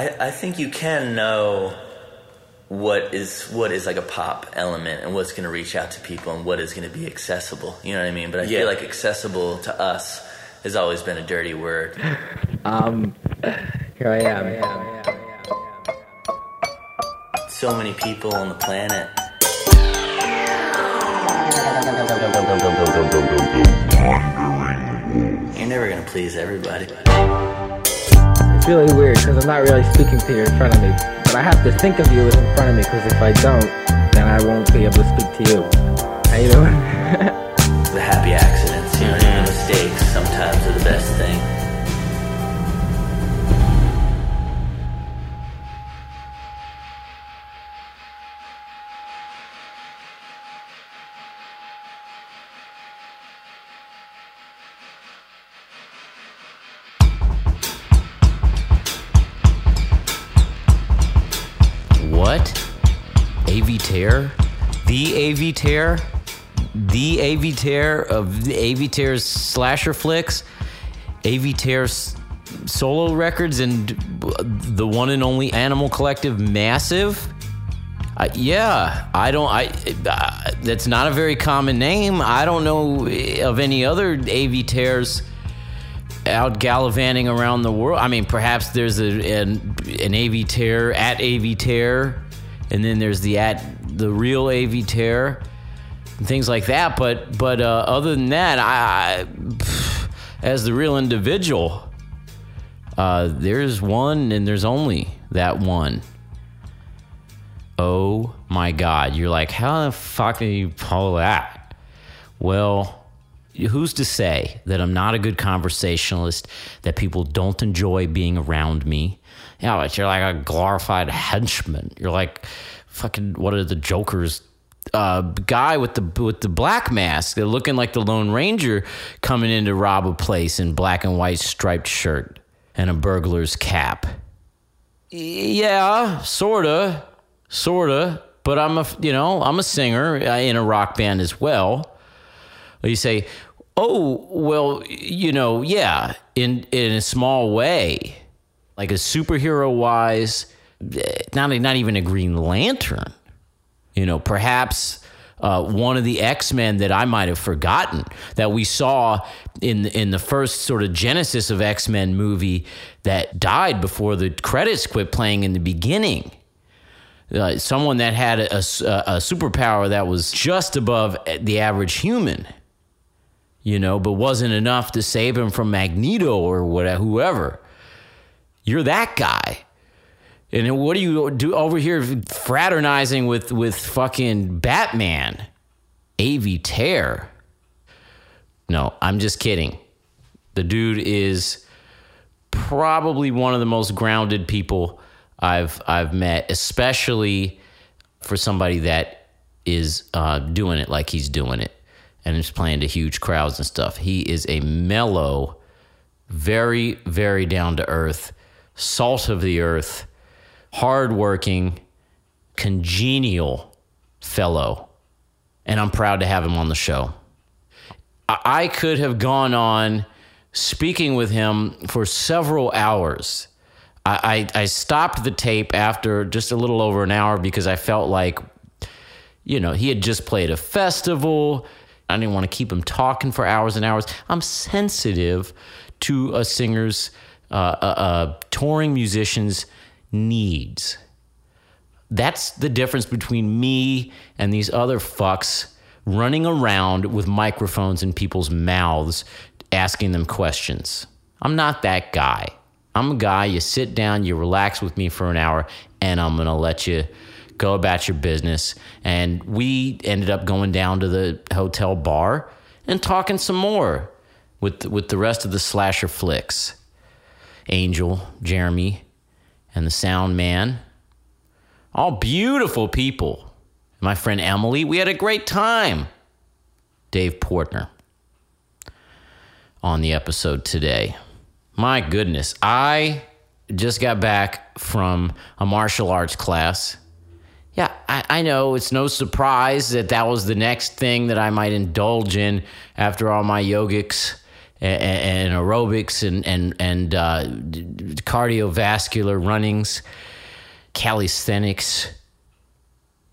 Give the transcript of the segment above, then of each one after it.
I, I think you can know what is what is like a pop element and what's going to reach out to people and what is going to be accessible. You know what I mean? But I Yeah. feel like accessible to us has always been a dirty word. Um, here I am. So many people on the planet. You're never going to please everybody. It's really weird because I'm not really speaking to you in front of me, but I have to think of you as in front of me because if I don't, then I won't be able to speak to you. How you doing? The happy accidents, you know, the mistakes sometimes are the best thing. Avey Tare? The Avey Tare of the Avey Tare's slasher flicks? Avey Tare's solo records and the one and only Animal Collective Massive? Uh, yeah, I don't. I uh, that's not a very common name. I don't know of any other Avey Tares out gallivanting around the world. I mean, perhaps there's a, an an Avey Tare at Avey Tare, and then there's the at the real Avey Tare, and things like that. But but uh, other than that, I, I as the real individual, uh, there's one and there's only that one. Oh my God. You're like, how the fuck did you pull that? Well, who's to say that I'm not a good conversationalist, that people don't enjoy being around me? Yeah, but you're like a glorified henchman. You're like fucking, what are the jokers? Uh, guy with the with the black mask, they're looking like the Lone Ranger coming in to rob a place in black and white striped shirt and a burglar's cap. Yeah, sorta, sorta. But I'm a, you know, I'm a singer in a rock band as well. You say, oh, well, you know, yeah, in in a small way, like a superhero wise, not not even a Green Lantern. You know, perhaps uh, one of the X Men that I might have forgotten that we saw in in the first sort of genesis of X Men movie that died before the credits quit playing in the beginning. Uh, someone that had a, a, a superpower that was just above the average human, you know, but wasn't enough to save him from Magneto or whatever, whoever. You're that guy. And what do you do over here fraternizing with with fucking Batman? Avey Tare. No, I'm just kidding. The dude is probably one of the most grounded people I've I've met, especially for somebody that is uh, doing it like he's doing it and is playing to huge crowds and stuff. He is a mellow, very very down to earth, salt of the earth hardworking, congenial fellow. And I'm proud to have him on the show. I could have gone on speaking with him for several hours. I, I, I stopped the tape after just a little over an hour because I felt like, you know, he had just played a festival. I didn't want to keep him talking for hours and hours. I'm sensitive to a singer's, uh, uh, uh, touring musician's needs. That's the difference between me and these other fucks running around with microphones in people's mouths asking them questions. I'm not that guy. I'm a guy, you sit down, you relax with me for an hour, and I'm gonna let you go about your business. And we ended up going down to the hotel bar and talking some more with, with the rest of the slasher flicks. Angel, Jeremy, and the sound man. All beautiful people. My friend Emily, we had a great time. Dave Portner on the episode today. My goodness, I just got back from a martial arts class. Yeah, I, I know it's no surprise that that was the next thing that I might indulge in after all my yogics and, and aerobics and and and uh, cardiovascular runnings, calisthenics.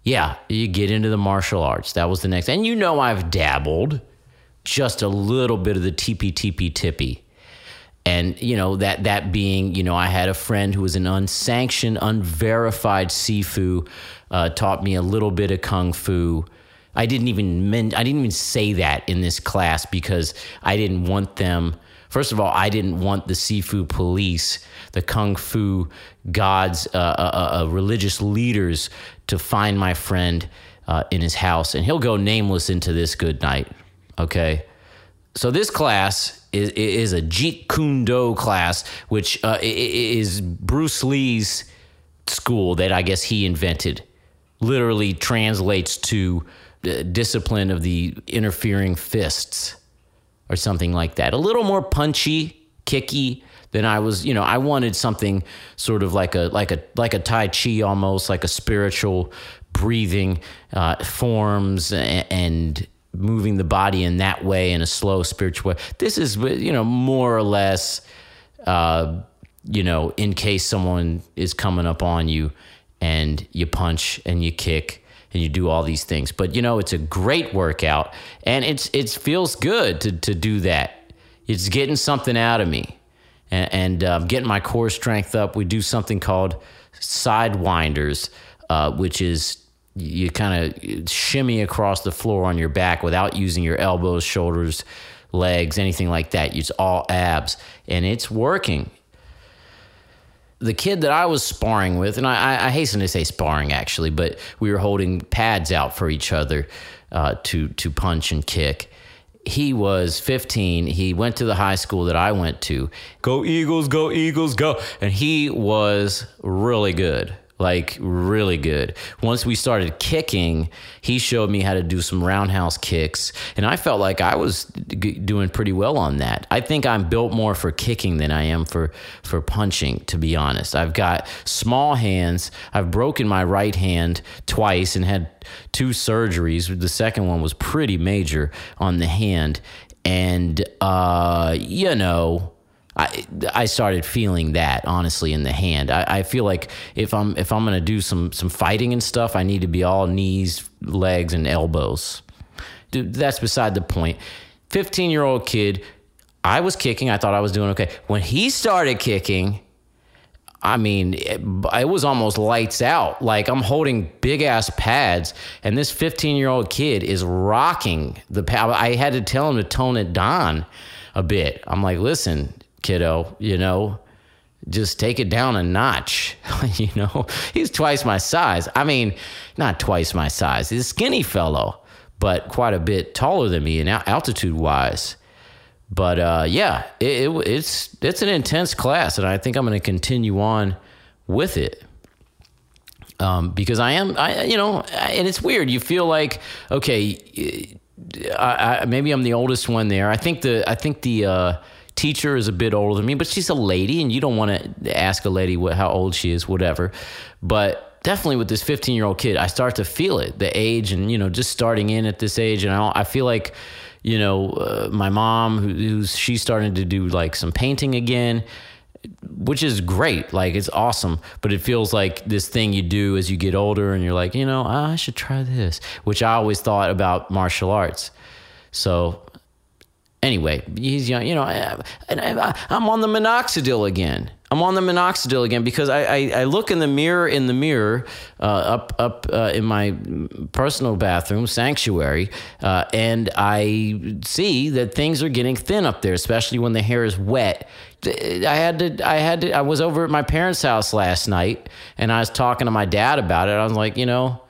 Yeah, you get into the martial arts. That was the next. And you know I've dabbled just a little bit of the tippy tippy tippy. And you know that that being, you know, I had a friend who was an unsanctioned, unverified sifu, uh, taught me a little bit of kung fu. I didn't even men- I didn't even say that in this class because I didn't want them. First of all, I didn't want the sifu police, the kung fu gods, uh, uh, uh, religious leaders to find my friend uh, in his house, and he'll go nameless into this good night. Okay, so this class is, is a Jeet Kune Do class, which uh, is Bruce Lee's school that I guess he invented. Literally translates to discipline of the interfering fists or something like that. A little more punchy, kicky than I was, you know, I wanted something sort of like a like a like a tai chi almost like a spiritual breathing uh, forms and, and moving the body in that way in a slow spiritual way. This is you know more or less uh, you know in case someone is coming up on you and you punch and you kick and you do all these things. But you know, it's a great workout and it's it feels good to to do that. It's getting something out of me, and, and um, getting my core strength up. We do something called sidewinders, uh, which is you kind of shimmy across the floor on your back without using your elbows, shoulders, legs, anything like that. It's all abs, and it's working the kid that I was sparring with, and I, I, hasten to say sparring actually, but we were holding pads out for each other uh, to to punch and kick. He was 15. He went to the high school that I went to. Go Eagles, go Eagles, go! And he was really good like really good. Once we started kicking, he showed me how to do some roundhouse kicks, and I felt like I was g- doing pretty well on that. I think I'm built more for kicking than I am for for punching, to be honest. I've got small hands. I've broken my right hand twice and had two surgeries. The second one was pretty major on the hand, and uh, you know I I started feeling that honestly in the hand. I, I feel like if I'm if I'm gonna do some some fighting and stuff, I need to be all knees, legs, and elbows. Dude, that's beside the point. Fifteen year old kid, I was kicking. I thought I was doing okay. When he started kicking, I mean, it, it, was almost lights out. Like I'm holding big ass pads, and this 15 year old kid is rocking the pad. I had to tell him to tone it down a bit. I'm like, listen, kiddo, you know, just take it down a notch. you know, he's twice my size. I mean, not twice my size. He's a skinny fellow, but quite a bit taller than me in altitude wise. But uh, yeah, it, it, it's it's an intense class, and I think I'm going to continue on with it. Um, because I am, I you know, and it's weird. You feel like okay, I, I, maybe I'm the oldest one there. I think the I think the uh, teacher is a bit older than me, but she's a lady, and you don't want to ask a lady what how old she is, whatever. But definitely with this 15 year old kid, I start to feel it, the age, and you know, just starting in at this age, and I, I feel like, you know, uh, my mom, who, who's she's starting to do like some painting again which is great. Like it's awesome, but it feels like this thing you do as you get older and you're like, you know, I should try this, which I always thought about martial arts. So Anyway, he's young, you know, and I, am on the minoxidil again. I'm on the minoxidil again because I, I, I look in the mirror in the mirror uh, up up uh, in my personal bathroom sanctuary, uh, and I see that things are getting thin up there, especially when the hair is wet. I had to I had to I was over at my parents' house last night, and I was talking to my dad about it. I was like, you know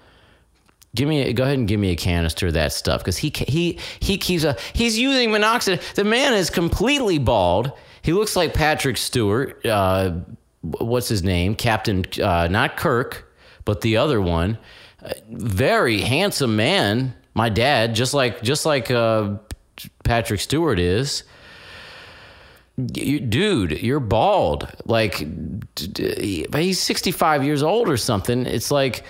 Give me, a, go ahead and give me a canister of that stuff because he he he keeps a he's using minoxidil. The man is completely bald. He looks like Patrick Stewart. Uh, what's his name? Captain, uh, not Kirk, but the other one. Uh, very handsome man. My dad, just like just like uh, Patrick Stewart is. You, dude, you're bald. Like he's 65 years old or something. It's like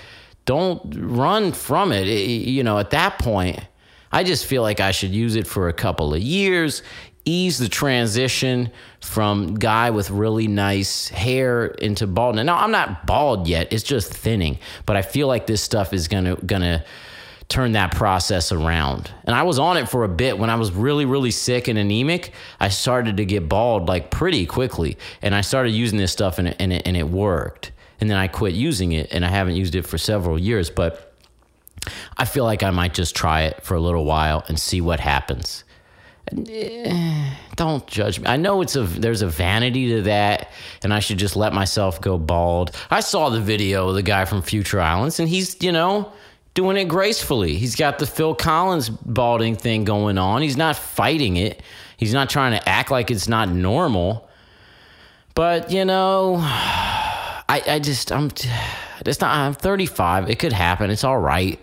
don't run from it. it. You know, at that point, I just feel like I should use it for a couple of years, ease the transition from guy with really nice hair into baldness. Now I'm not bald yet; it's just thinning. But I feel like this stuff is gonna gonna turn that process around. And I was on it for a bit when I was really really sick and anemic. I started to get bald like pretty quickly, and I started using this stuff and it, and it, and it worked. And then I quit using it, and I haven't used it for several years, but. I feel like I might just try it for a little while and see what happens. Eh, don't judge me. I know it's a there's a vanity to that, and I should just let myself go bald. I saw the video of the guy from Future Islands, and he's you know doing it gracefully. He's got the Phil Collins balding thing going on. He's not fighting it. He's not trying to act like it's not normal. But you know, I I just I'm it's not I'm 35. It could happen. It's all right.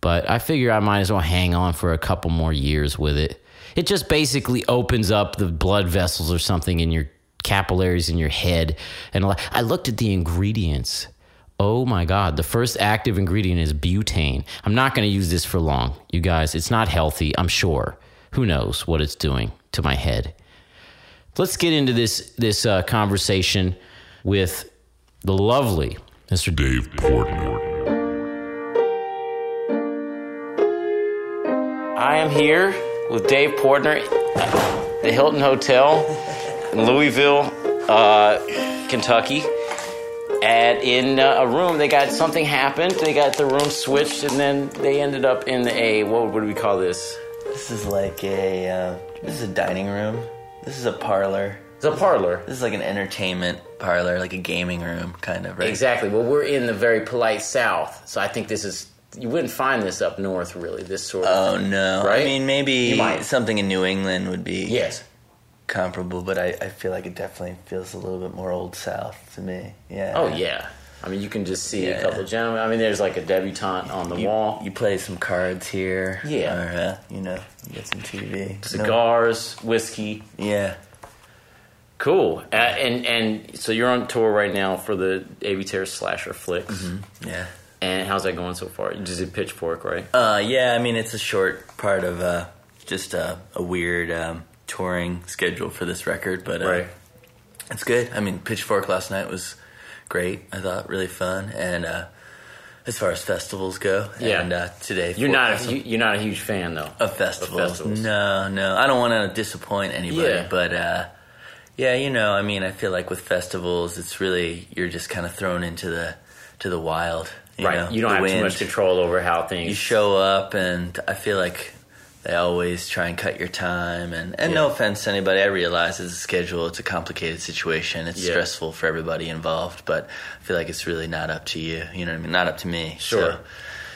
But I figure I might as well hang on for a couple more years with it. It just basically opens up the blood vessels or something in your capillaries in your head. And I looked at the ingredients. Oh my God. The first active ingredient is butane. I'm not going to use this for long, you guys. It's not healthy, I'm sure. Who knows what it's doing to my head? Let's get into this, this uh, conversation with the lovely Mr. Dave Portner. I am here with Dave Portner at the Hilton Hotel in Louisville, uh, Kentucky. And in uh, a room, they got something happened. They got the room switched, and then they ended up in a what would we call this? This is like a uh, this is a dining room. This is a parlor. It's a parlor. This is like an entertainment parlor, like a gaming room, kind of, right? Exactly. Well, we're in the very polite South, so I think this is you wouldn't find this up north, really. This sort of. Oh no! Right? I mean, maybe something in New England would be Yes. comparable, but I, I feel like it definitely feels a little bit more old South to me. Yeah. Oh yeah. I mean, you can just see a couple of gentlemen. I mean, there's like a debutante on the You, wall. you play some cards here. Yeah. Or, uh, you know, you get some TV. No- Cigars, whiskey. yeah. Cool. Uh, and and so you're on tour right now for the Avey Tare slasher flicks. Yeah. And how's that going so far? Just did Pitchfork, right? Uh, yeah, I mean, it's a short part of uh, just a, a weird um, touring schedule for this record, but uh, Right. it's good. I mean, Pitchfork last night was great. I thought really fun, and uh, as far as festivals go, Yeah. and uh, today You're not a, you're not a huge fan though. of festivals. festivals. No, no, I don't want to disappoint anybody, Yeah. but uh, yeah, you know, I mean, I feel like with festivals, it's really you're just kind of thrown into the to the wild. You right. know, you don't have too much control over how things. You show up, and I feel like they always try and cut your time. And, and no offense to anybody, I realize it's a schedule, it's a complicated situation, it's Yeah. stressful for everybody involved. But I feel like it's really not up to you. You know what I mean? Not up to me. Sure. So-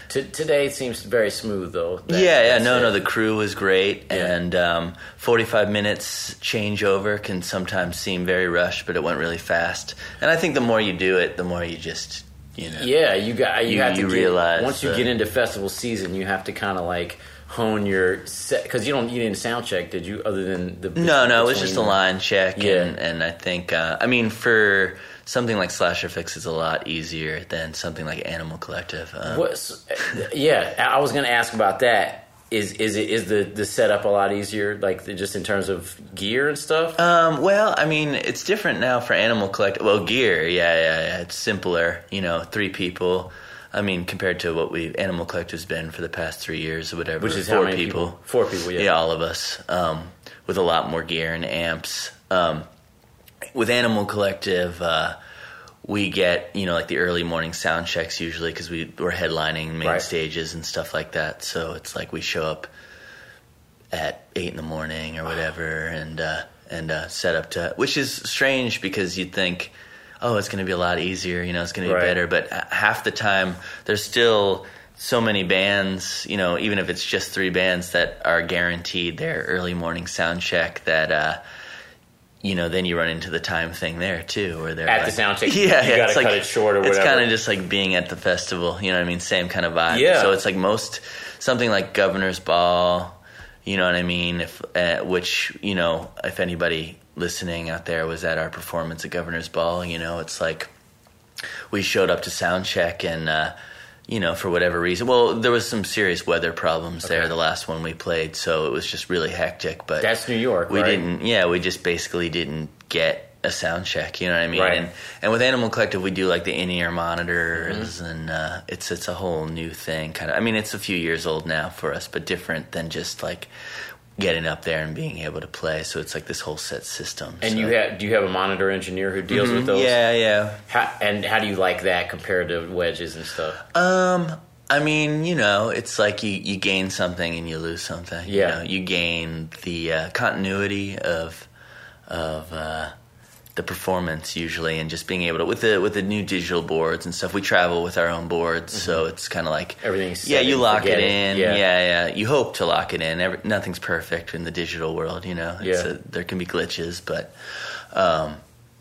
T- today seems very smooth though. That- yeah, yeah, no, it. no. The crew was great, Yeah. and um, forty-five minutes changeover can sometimes seem very rushed, but it went really fast. And I think the more you do it, the more you just, you know, Yeah, you got you, You- have to you get- realize once you that- get into festival season, you have to kind of like hone your set because you don't you didn't sound check, did you? Other than the No, no, it was just a line check, Yeah. and, and I think, uh, I mean, for something like Slasher Flicks is a lot easier than something like Animal Collective. Um, What's, yeah, I was going to ask about that. Is is it is the the setup a lot easier, like just in terms of gear and stuff? Um, well, I mean, it's different now for Animal Collective. Well, gear, yeah, yeah, yeah, it's simpler. You know, three people. I mean, compared to what we Animal Collective's been for the past three years or whatever, Which is four many people? Four people, yeah. yeah, all of us, um, with a lot more gear and amps. Um, with Animal Collective, uh, we get you know like the early morning sound checks usually because we we're headlining main Right. stages and stuff like that. So it's like we show up at eight in the morning or whatever, and uh, and uh, set up to which is strange because you'd think, oh, it's going to be a lot easier, you know, it's going to be Right. better, but half the time there's still so many bands, you know, even if it's just three bands that are guaranteed their early morning sound check that. Uh, you know, then you run into the time thing there too, where they're At the like- sound check, yeah, you yeah, gotta it's like, cut it short or whatever. It's kind of just like being at the festival, you know what I mean? Same kind of vibe. Yeah. So it's like most something like Governor's Ball, you know what I mean? If uh, which you know, if anybody listening out there was at our performance at Governor's Ball, you know, it's like we showed up to sound check and. Uh, you know, for whatever reason. Well, there was some serious weather problems there the last one we played, so it was just really hectic. But That's New York, we right? didn't. Yeah, we just basically didn't get a sound check. You know what I mean? Right. And and with Animal Collective, we do like the in ear monitors, Mm-hmm. and uh, it's it's a whole new thing. Kind of. I mean, it's a few years old now for us, but different than just like getting up there and being able to play. So it's like this whole set system. And so. you have do you have a monitor engineer who deals with those? Yeah, yeah. How, and how do you like that compared to wedges and stuff? Um, I mean, you know, it's like you, you gain something and you lose something. You, Yeah. know, you gain the uh, continuity of of uh, the performance usually, and just being able to with the with the new digital boards and stuff. We travel with our own boards, so it's kind of like Mm-hmm. Everything's Yeah, you lock it. in. Yeah. Yeah. yeah, You hope to lock it in. Every, nothing's perfect in the digital world. You know, it's Yeah. a, there can be glitches, but. Um,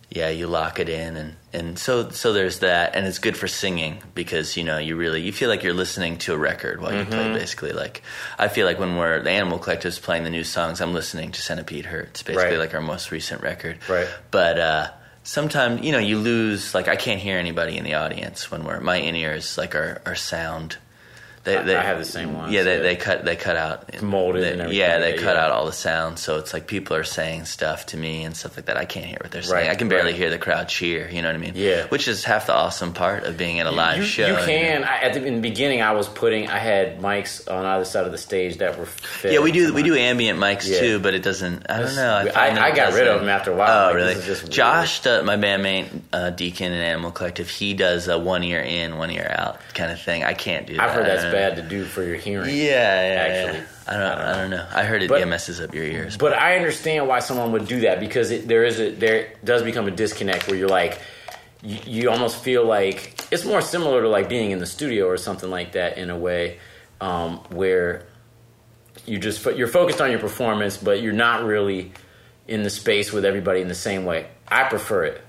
yeah, you lock it in, and, and so so there's that, and it's good for singing because you know you really you feel like you're listening to a record while you Mm-hmm. play. Basically, like I feel like when we're the Animal Collective's playing the new songs, I'm listening to Centipede Hz, basically Right. like our most recent record. Right. But uh, sometimes you know you lose like I can't hear anybody in the audience when we're my in ears like our our sound. They, I- they, I have the same one. Yeah, they, they cut they cut out molded they- and everything, Yeah, they cut yeah. out all the sound, so it's like people are saying stuff to me and stuff like that. I can't hear what they're saying. Right, I can barely right. hear the crowd cheer. You know what I mean? Yeah. Which is half the awesome part of being at a live you, show. You can. I, at the, in the beginning, I was putting. I had mics on either side of the stage that were. Yeah, we do. we do ambient mics Yeah. too, but it doesn't. I don't know. I- find I got rid of them after a while. Oh, Like, really? just. Josh, does, my bandmate uh, Deakin in Animal Collective, he does a one ear in, one ear out kind of thing. I can't do that. I've heard that's I bad to do for your hearing. Yeah, yeah, Actually. yeah. I don't. I don't know. I heard it But- yeah, messes up your ears. But I understand why someone would do that because it, there is a there does become a disconnect where you're like you, you almost feel like it's more similar to like being in the studio or something like that in a way um, where you just you're focused on your performance but you're not really in the space with everybody in the same way. I prefer it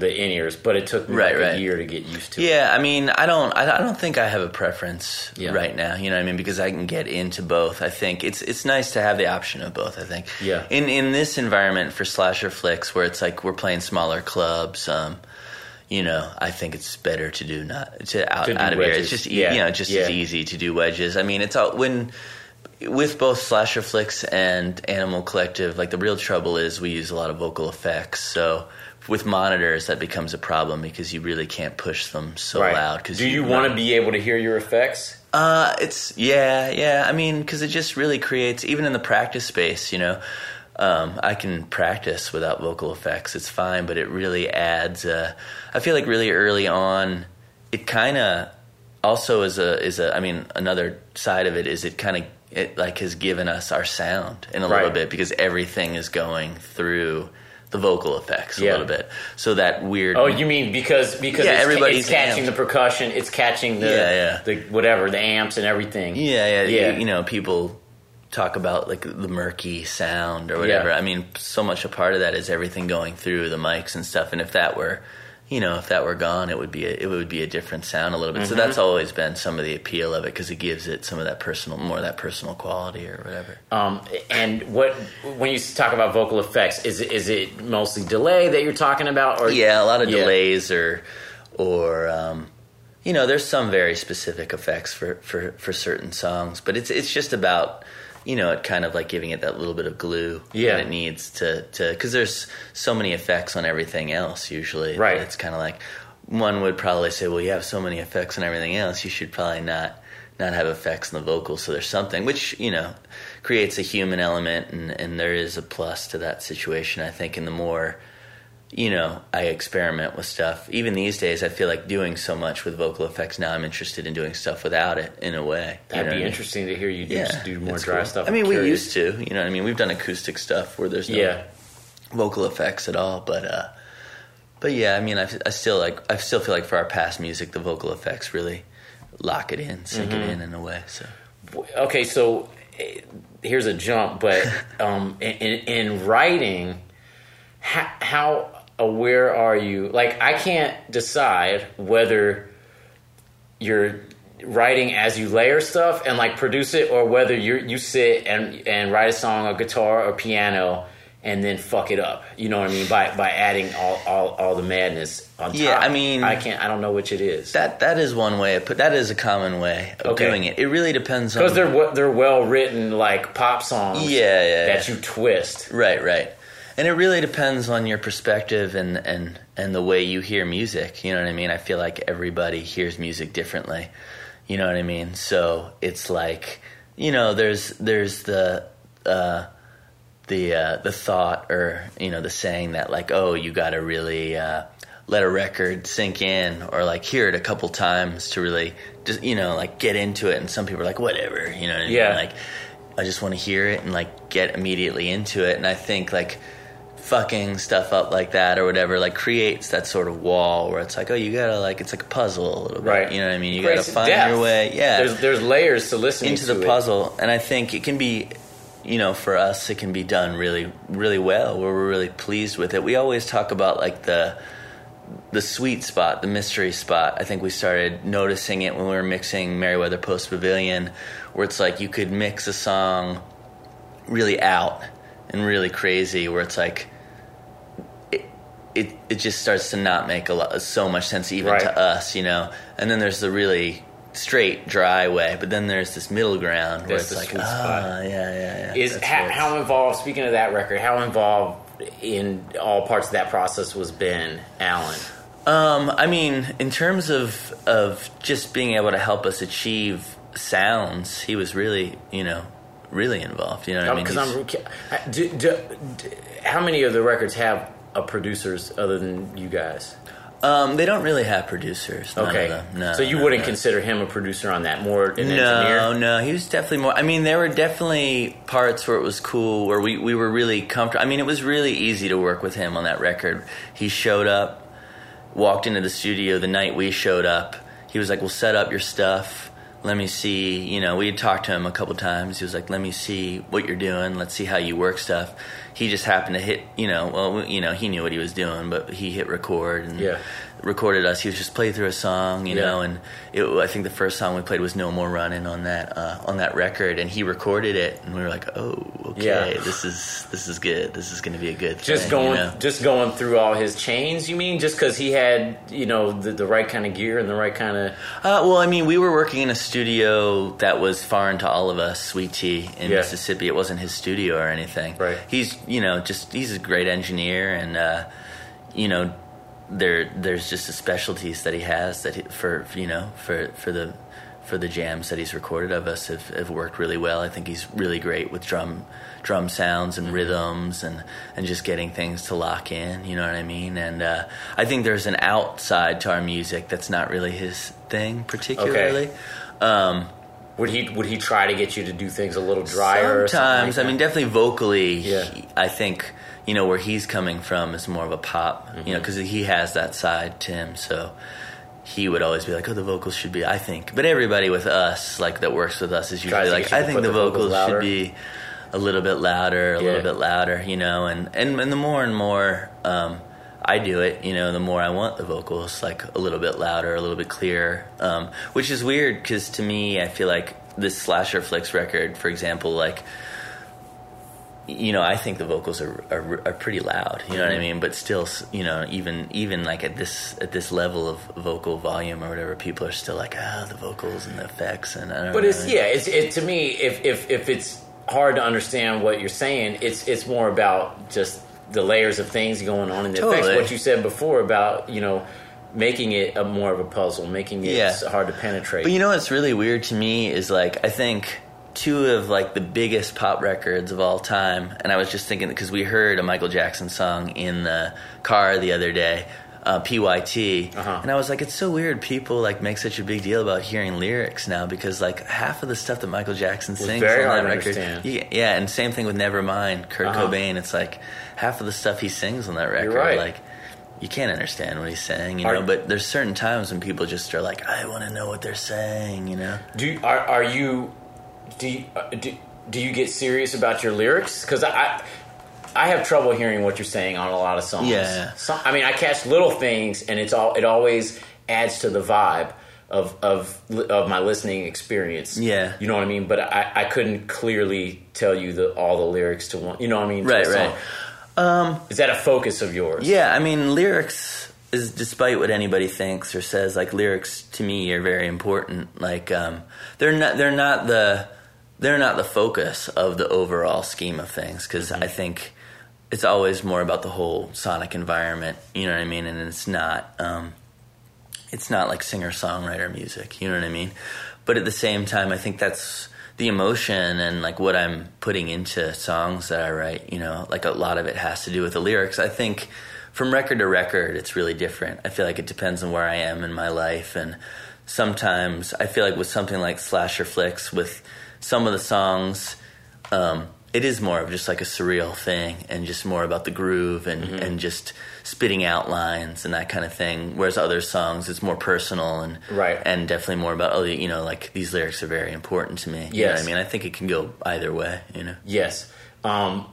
the in ears, but it took me Right, like a year to get used to. it. Yeah, I mean, I don't, I, I don't think I have a preference Yeah. right now. You know what I mean? Because I can get into both. I think it's it's nice to have the option of both. I think. Yeah. In in this environment for slasher flicks, where it's like we're playing smaller clubs, um, you know, I think it's better to do not to out To out of here. It's just Yeah. you know just Yeah. as easy to do wedges. I mean, it's all when. With both slasher flicks and Animal Collective, like the real trouble is we use a lot of vocal effects. So with monitors, that becomes a problem because you really can't push them so Right. loud. Cause Do you want to be able to hear your effects? Uh, it's yeah, yeah. I mean, because it just really creates even in the practice space. You know, um, I can practice without vocal effects. It's fine, but it really adds. Uh, I feel like really early on, it kind of also is a is a. I mean, another side of it is it kind of it like has given us our sound in a little bit because everything is going through the vocal effects a little bit. So that weird. Oh, you mean because because Yeah, it's, everybody's it's catching amps. the percussion, it's catching the Yeah, yeah. the whatever the amps and everything. Yeah, yeah, Yeah. You, you know, people talk about like the murky sound or whatever. Yeah. I mean, so much a part of that is everything going through the mics and stuff. And if that were, you know, if that were gone, it would be a, it would be a different sound a little bit. So Mm-hmm. that's always been some of the appeal of it because it gives it some of that personal, more of that personal quality or whatever. Um, and what when you talk about vocal effects, is it, is it mostly delay that you're talking about, or Yeah, a lot of Yeah. delays or or um, you know, there's some very specific effects for, for, for certain songs, but it's it's just about you know it kind of like giving it that little bit of glue Yeah. that it needs to to because there's so many effects on everything else usually. Right. It's kind of like one would probably say, well, you have so many effects on everything else, you should probably not not have effects in the vocals. So there's something which you know creates a human element, and and there is a plus to that situation. I think, and the more you know, I experiment with stuff. Even these days, I feel like doing so much with vocal effects. Now I'm interested in doing stuff without it in a way. That'd know be I mean? interesting to hear you do, Yeah, do more dry cool. stuff. I mean, I'm we curious. used to. You know what I mean? We've done acoustic stuff where there's no yeah. vocal effects at all. But uh, but yeah, I mean, I, I still like. I still feel like for our past music, the vocal effects really lock it in, sink Mm-hmm. it in in a way. So Okay, so eh, here's a jump, but um, in, in, in writing, how, how aware are you? Like, I can't decide whether you're writing as you layer stuff and like produce it, or whether you you sit and and write a song, or guitar, or piano, and then fuck it up. You know what I mean? By by adding all all, all the madness on top. Yeah, I mean- I can't. I don't know which it is. That that is one way. But that is a common way of Okay. doing it. It really depends on because they're they're well written like pop songs. Yeah, yeah, That yeah. you twist. Right, right. And it really depends on your perspective and, and, and the way you hear music. You know what I mean? I feel like everybody hears music differently. You know what I mean? So it's like, you know, there's there's the uh, the uh, the thought or you know the saying that like, oh, you got to really uh, let a record sink in or like hear it a couple times to really just you know like get into it. And some people are like, whatever, you know what I mean? Yeah. Like I just want to hear it and like get immediately into it. And I think like fucking stuff up like that or whatever like creates that sort of wall where it's like, oh, you gotta like it's like a puzzle a little bit. Right. You know what I mean? You Creates gotta find depth. your way. Yeah. There's there's layers to listening into to the it. puzzle. And I think it can be you know, for us it can be done really, really well where we're really pleased with it. We always talk about like the the sweet spot, the mystery spot. I think we started noticing it when we were mixing Merriweather Post Pavilion, where it's like you could mix a song really out and really crazy, where it's like it it, it just starts to not make a lot so much sense even Right. to us, you know. And then there's the really straight, dry way, but then there's this middle ground where That's it's like, spot. yeah, yeah, yeah. Is how, how involved? Speaking of that record, how involved in all parts of that process was Ben Allen? Um, I mean, in terms of of just being able to help us achieve sounds, he was really, you know, really involved. You know what I mean? Because I'm. Do, do, do, how many of the records have a producers other than you guys? um, they don't really have producers. Okay. No, so you no, wouldn't no. consider him a producer on that, more an No, engineer. no, he was definitely more. I mean, there were definitely parts where it was cool, where we, we were really comfortable. I mean, it was really easy to work with him on that record. He showed up, walked into the studio the night we showed up. He was like, "Well, set up your stuff. Let me see." You know, we had talked to him a couple times. He was like, "Let me see what you're doing. Let's see how you work stuff." He just happened to hit. You know, well, you know, he knew what he was doing, but he hit record and Yeah. Recorded us. He was just played through a song, you Yeah. know, and it, I think the first song we played was "No More Running" on that uh, on that record, and he recorded it, and we were like, "Oh, okay, Yeah. this is this is good. This is going to be a good Just thing." going, you know? just going through all his chains. You mean just because he had, you know, the, the right kind of gear and the right kind of Uh, well, I mean, we were working in a studio that was foreign to all of us, Sweet Tea in Yeah. Mississippi. It wasn't his studio or anything. Right. He's, you know, just he's a great engineer, and uh, you know, there there's just the specialties that he has that he, for you know for for the for the jams that he's recorded of us have, have worked really well. I think he's really great with drum drum sounds and rhythms and and just getting things to lock in. You know what I mean? And uh, I think there's an outside to our music that's not really his thing particularly. Um, Would he would he try to get you to do things a little drier? Sometimes, like I mean, definitely vocally. Yeah. he- I think you know where he's coming from is more of a pop. You Mm-hmm. know, because he has that side to him. So he would always be like, "Oh, the vocals should be." I think, but everybody with us, like that works with us, is usually like, "I think the the vocals vocals should be a little bit louder, a Yeah. little bit louder." You know, and and and the more and more. Um, I do it, you know, the more I want the vocals like a little bit louder, a little bit clearer, um, which is weird because to me, I feel like this Slasher Flicks record, for example, like you know, I think the vocals are, are are pretty loud. You know what I mean? But still, you know, even even like at this at this level of vocal volume or whatever, people are still like, ah, the vocals and the effects and I don't But know. it's yeah, it's it to me. If if if it's hard to understand what you're saying, it's it's more about just the layers of things going on in the effects. What you said before about you know making it a more of a puzzle, making it Yeah. hard to penetrate. But you know what's really weird to me is like I think two of like the biggest pop records of all time, and I was just thinking because we heard a Michael Jackson song in the car the other day, uh, PYT, Uh-huh. and I was like, it's so weird people like make such a big deal about hearing lyrics now because like half of the stuff that Michael Jackson sings on that record, yeah, yeah, and same thing with Nevermind, Kurt Uh-huh. Cobain. It's like half of the stuff he sings on that record, right. like you can't understand what he's saying, you Are- know. But there's certain times when people just are like, I want to know what they're saying, you know. do you, are are you do you, uh, do, do you get serious about your lyrics? Because I. I have trouble hearing what you're saying on a lot of songs. Yeah. Some, I mean, I catch little things, and it's all. It always adds to the vibe of of of my listening experience. Yeah. you know what I mean. But I, I couldn't clearly tell you the all the lyrics to one. You know what I mean? Right, right. Um, is that a focus of yours? Yeah, I mean, lyrics is despite what anybody thinks or says. Like lyrics to me are very important. Like um, they're not they're not the they're not the focus of the overall scheme of things because I think it's always more about the whole sonic environment. You know what I mean? And it's not um, it's not like singer songwriter music. You know what I mean? But at the same time, I think that's the emotion and like what I'm putting into songs that I write. You know, like a lot of it has to do with the lyrics. I think from record to record, it's really different. I feel like it depends on where I am in my life and. Sometimes I feel like with something like Slasher Flicks, with some of the songs, um, it is more of just like a surreal thing and just more about the groove and, Mm-hmm. and just spitting out lines and that kind of thing. Whereas other songs, it's more personal and Right. and definitely more about oh you know like these lyrics are very important to me. You know I mean I think it can go either way. You know. Yes. Um,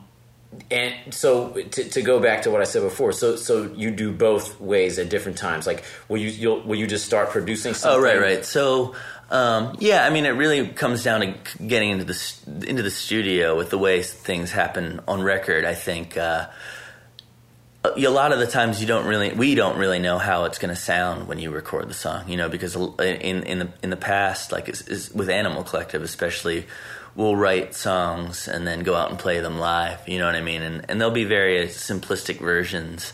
and so to, to go back to what I said before, so so you do both ways at different times. Like, will you you'll, will you just start producing something? Oh right, right. So um, yeah, I mean, it really comes down to getting into the into the studio with the way things happen on record. I think uh, a lot of the times you don't really, we don't really know how it's going to sound when you record the song. You know, because in in the in the past, like is, is with Animal Collective, especially. We'll write songs and then go out and play them live. You know what I mean? And and there'll be very simplistic versions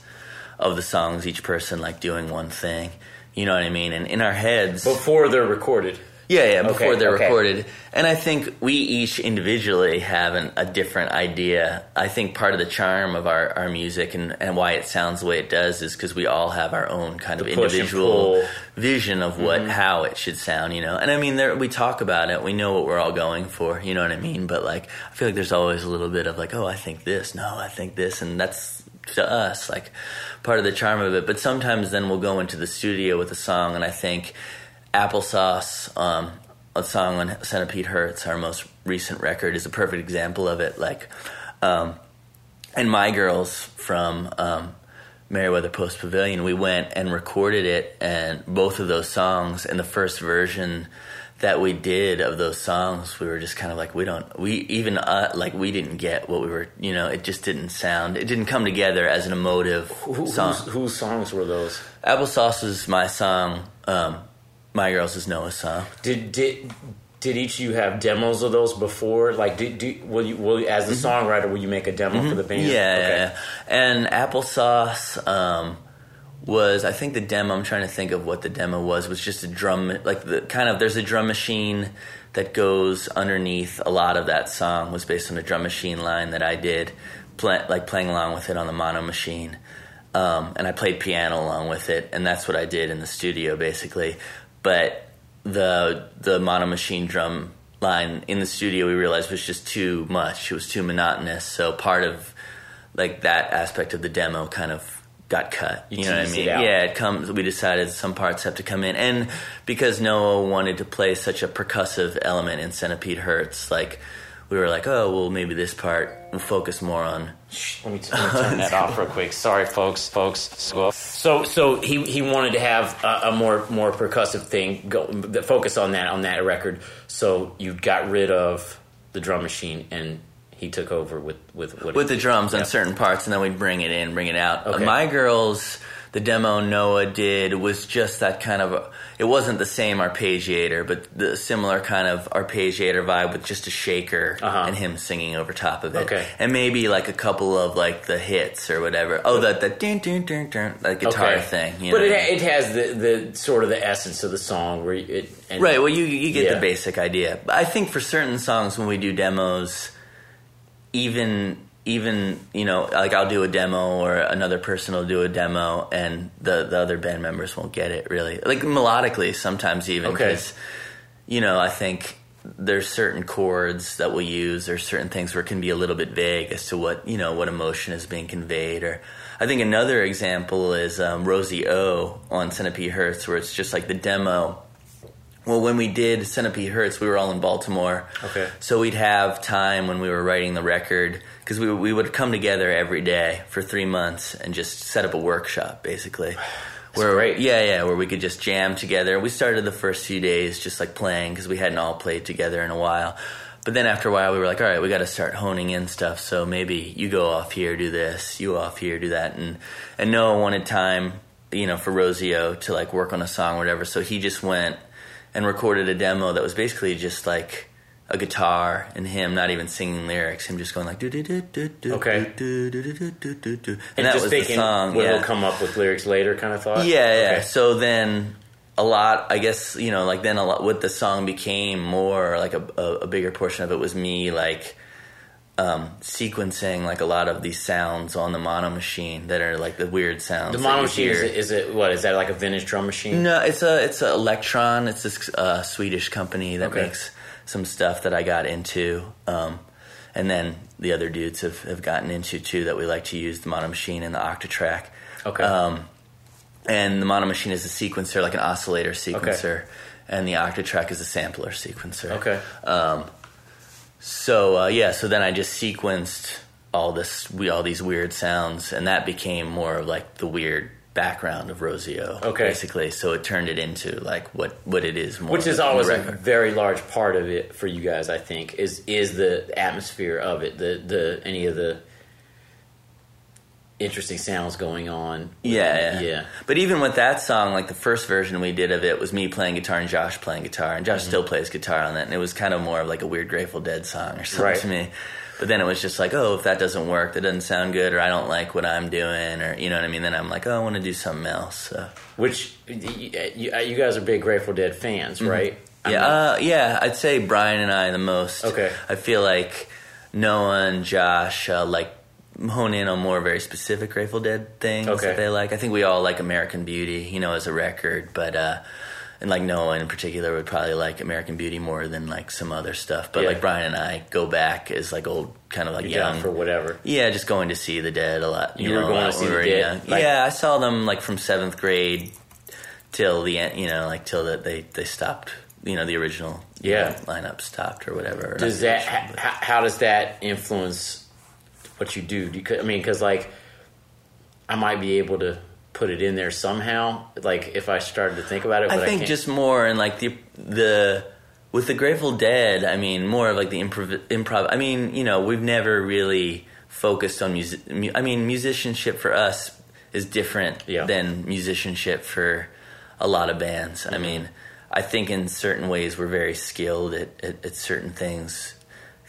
of the songs. Each person like doing one thing. You know what I mean? And in our heads, before they're recorded. Yeah, yeah, before Okay, they're okay. recorded. And I think we each individually have an, a different idea. I think part of the charm of our, our music and, and why it sounds the way it does is because we all have our own kind of The and individual. Mm-hmm. vision of what how it should sound, you know. And I mean, there, we talk about it. We know what we're all going for. You know what I mean? But like, I feel like there's always a little bit of like, oh, I think this. No, I think this, and that's to us like part of the charm of it. But sometimes then we'll go into the studio with a song, and I think Applesauce, um, a song on Centipede Hz, our most recent record, is a perfect example of it. Like, um, and My Girls from um, Merriweather Post Pavilion, we went and recorded it, and both of those songs, and the first version that we did of those songs, we were just kind of like, we don't, we even, uh, like, we didn't get what we were, you know, it just didn't sound, it didn't come together as an emotive Who, song. whose, whose songs were those? Applesauce was my song, um, My Girls is Noah's song. Did did did each of you have demos of those before? Like, did, do will you will you, as the songwriter will you make a demo for the band? Mm-hmm. Yeah, Okay. yeah. and applesauce um, was I think the demo. I'm trying to think of what the demo was. Was just a drum, like the kind of. There's a drum machine that goes underneath a lot of that song. Was based on a drum machine line that I did, play, like playing along with it on the Monomachine. Um, and I played piano along with it, and that's what I did in the studio basically. But the the Monomachine drum line in the studio we realized was just too much. It was too monotonous. So part of like that aspect of the demo kind of got cut. You, You know what I teased it mean? Yeah, it comes. We decided some parts have to come in, and because Noah wanted to play such a percussive element in Centipede Hz, like we were like, oh well, maybe this part will focus more on. Let me, let me turn that off real quick. Sorry, folks, folks. So, so he he wanted to have a, a more more percussive thing. Go the focus on that on that record. So you got rid of the drum machine and he took over with with what with the drums on certain parts, and then we'd bring it in, bring it out. Okay. My girls, the demo Noah did was just that kind of. It wasn't the same arpeggiator, but the similar kind of arpeggiator vibe with just a shaker Uh-huh. and him singing over top of it, Okay. and maybe like a couple of like the hits or whatever. Oh, that that ding ding ding ding that guitar Okay. thing. You but know? it, it has the, the sort of the essence of the song where it and Right. Well, you you get Yeah. the basic idea. But I think for certain songs when we do demos, even even you know like I'll do a demo or another person will do a demo and the the other band members won't get it really like melodically sometimes even Okay. because you know I think there's certain chords that we'll use there's certain things where it can be a little bit vague as to what you know what emotion is being conveyed or I think another example is um, Rosie O on Centipede Hz where it's just like the demo well, when we did Centipede Hz, we were all in Baltimore. Okay. So we'd have time when we were writing the record because we, we would come together every day for three months and just set up a workshop, basically. where, great. Yeah, yeah, where we could just jam together. We started the first few days just like playing because we hadn't all played together in a while. but then after a while, we were like, all right, we got to start honing in stuff. So maybe you go off here, do this, you off here, do that, and and Noah wanted time, you know, for Rosio to like work on a song or whatever. So he just went and recorded a demo that was basically just like a guitar and him not even singing lyrics, him just going like do do do do do Okay. do and, that was the song. well, yeah. he'll come up with lyrics later, kind of thought. Yeah, yeah. So then a lot, I guess, you know, like then a lot, what the song became more like a, a bigger portion of it was me like um, sequencing like a lot of these sounds on the Monomachine that are like the weird sounds. The Monomachine is it, is it what is that like a vintage drum machine? No, it's a it's a Elektron. It's this uh, Swedish company that Okay. makes some stuff that I got into, um, and then the other dudes have, have gotten into too. That we like to use the Monomachine and the Octatrack. Okay. Um, and the Monomachine is a sequencer, like an oscillator sequencer, and the Octatrack is a sampler sequencer. Okay. So uh, yeah, so then I just sequenced all this, we all these weird sounds, and that became more of like the weird background of Rosio. Okay. basically. So it turned it into like what what it is more, Which is always a very large part of it for you guys, I think, is is the atmosphere of it, the the any of the interesting sounds going on. Yeah, yeah, Yeah. But even with that song, like the first version we did of it was me playing guitar and Josh playing guitar, and Mm-hmm. Josh still plays guitar on that, and it was kind of more of like a weird Grateful Dead song or something Right. to me. But then it was just like, oh, if that doesn't work, that doesn't sound good, or I don't like what I'm doing, or you know what I mean. Then I'm like, oh, I want to do something else. So. Which you, you, guys are big Grateful Dead fans, right? Mm-hmm. Yeah, uh, yeah, I'd say Brian and I the most. Okay. I feel like Noah and Josh uh, like hone in on more very specific Grateful Dead things Okay. that they like. I think we all like American Beauty, you know, as a record, but uh, and like Noah in particular would probably like American Beauty more than like some other stuff. But Yeah. like Brian and I go back as like old, kind of like you're young for whatever. yeah, just going to see the Dead a lot. You, You were know, going to see the Dead, like- yeah, I saw them like from seventh grade till the end. You know, like till that they they stopped. You know, the original Yeah. lineup stopped or whatever. Does that how, how does that influence what you do? do you, I mean, because like I might be able to put it in there somehow. Like if I started to think about it, but I think can't. just more and like the the with the Grateful Dead. I mean, more of like the improv. improv I mean, you know, we've never really focused on music. Mu- I mean, musicianship for us is different Yeah. than musicianship for a lot of bands. Mm-hmm. I mean, I think in certain ways we're very skilled at, at, at certain things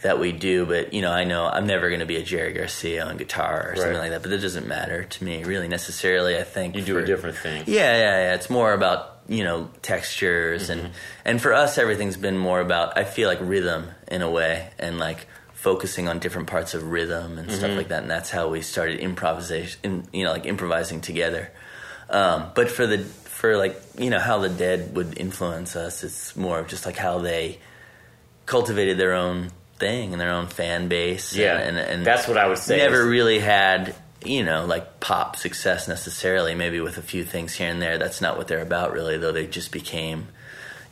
that we do. But you know, I know I'm never going to be a Jerry Garcia on guitar or something like that. But that doesn't matter to me really necessarily. I think you do a different thing. yeah, yeah, yeah. It's more about you know textures and and for us everything's been more about I feel like rhythm in a way and like focusing on different parts of rhythm and stuff like that. And that's how we started improvisation. In, you know, like improvising together. Um, but for the for like you know how the dead would influence us, it's more of just like how they cultivated their own thing and their own fan base. Yeah, and, and, and that's what I would say. never is- really had you know like pop success necessarily maybe with a few things here and there that's not what they're about really though they just became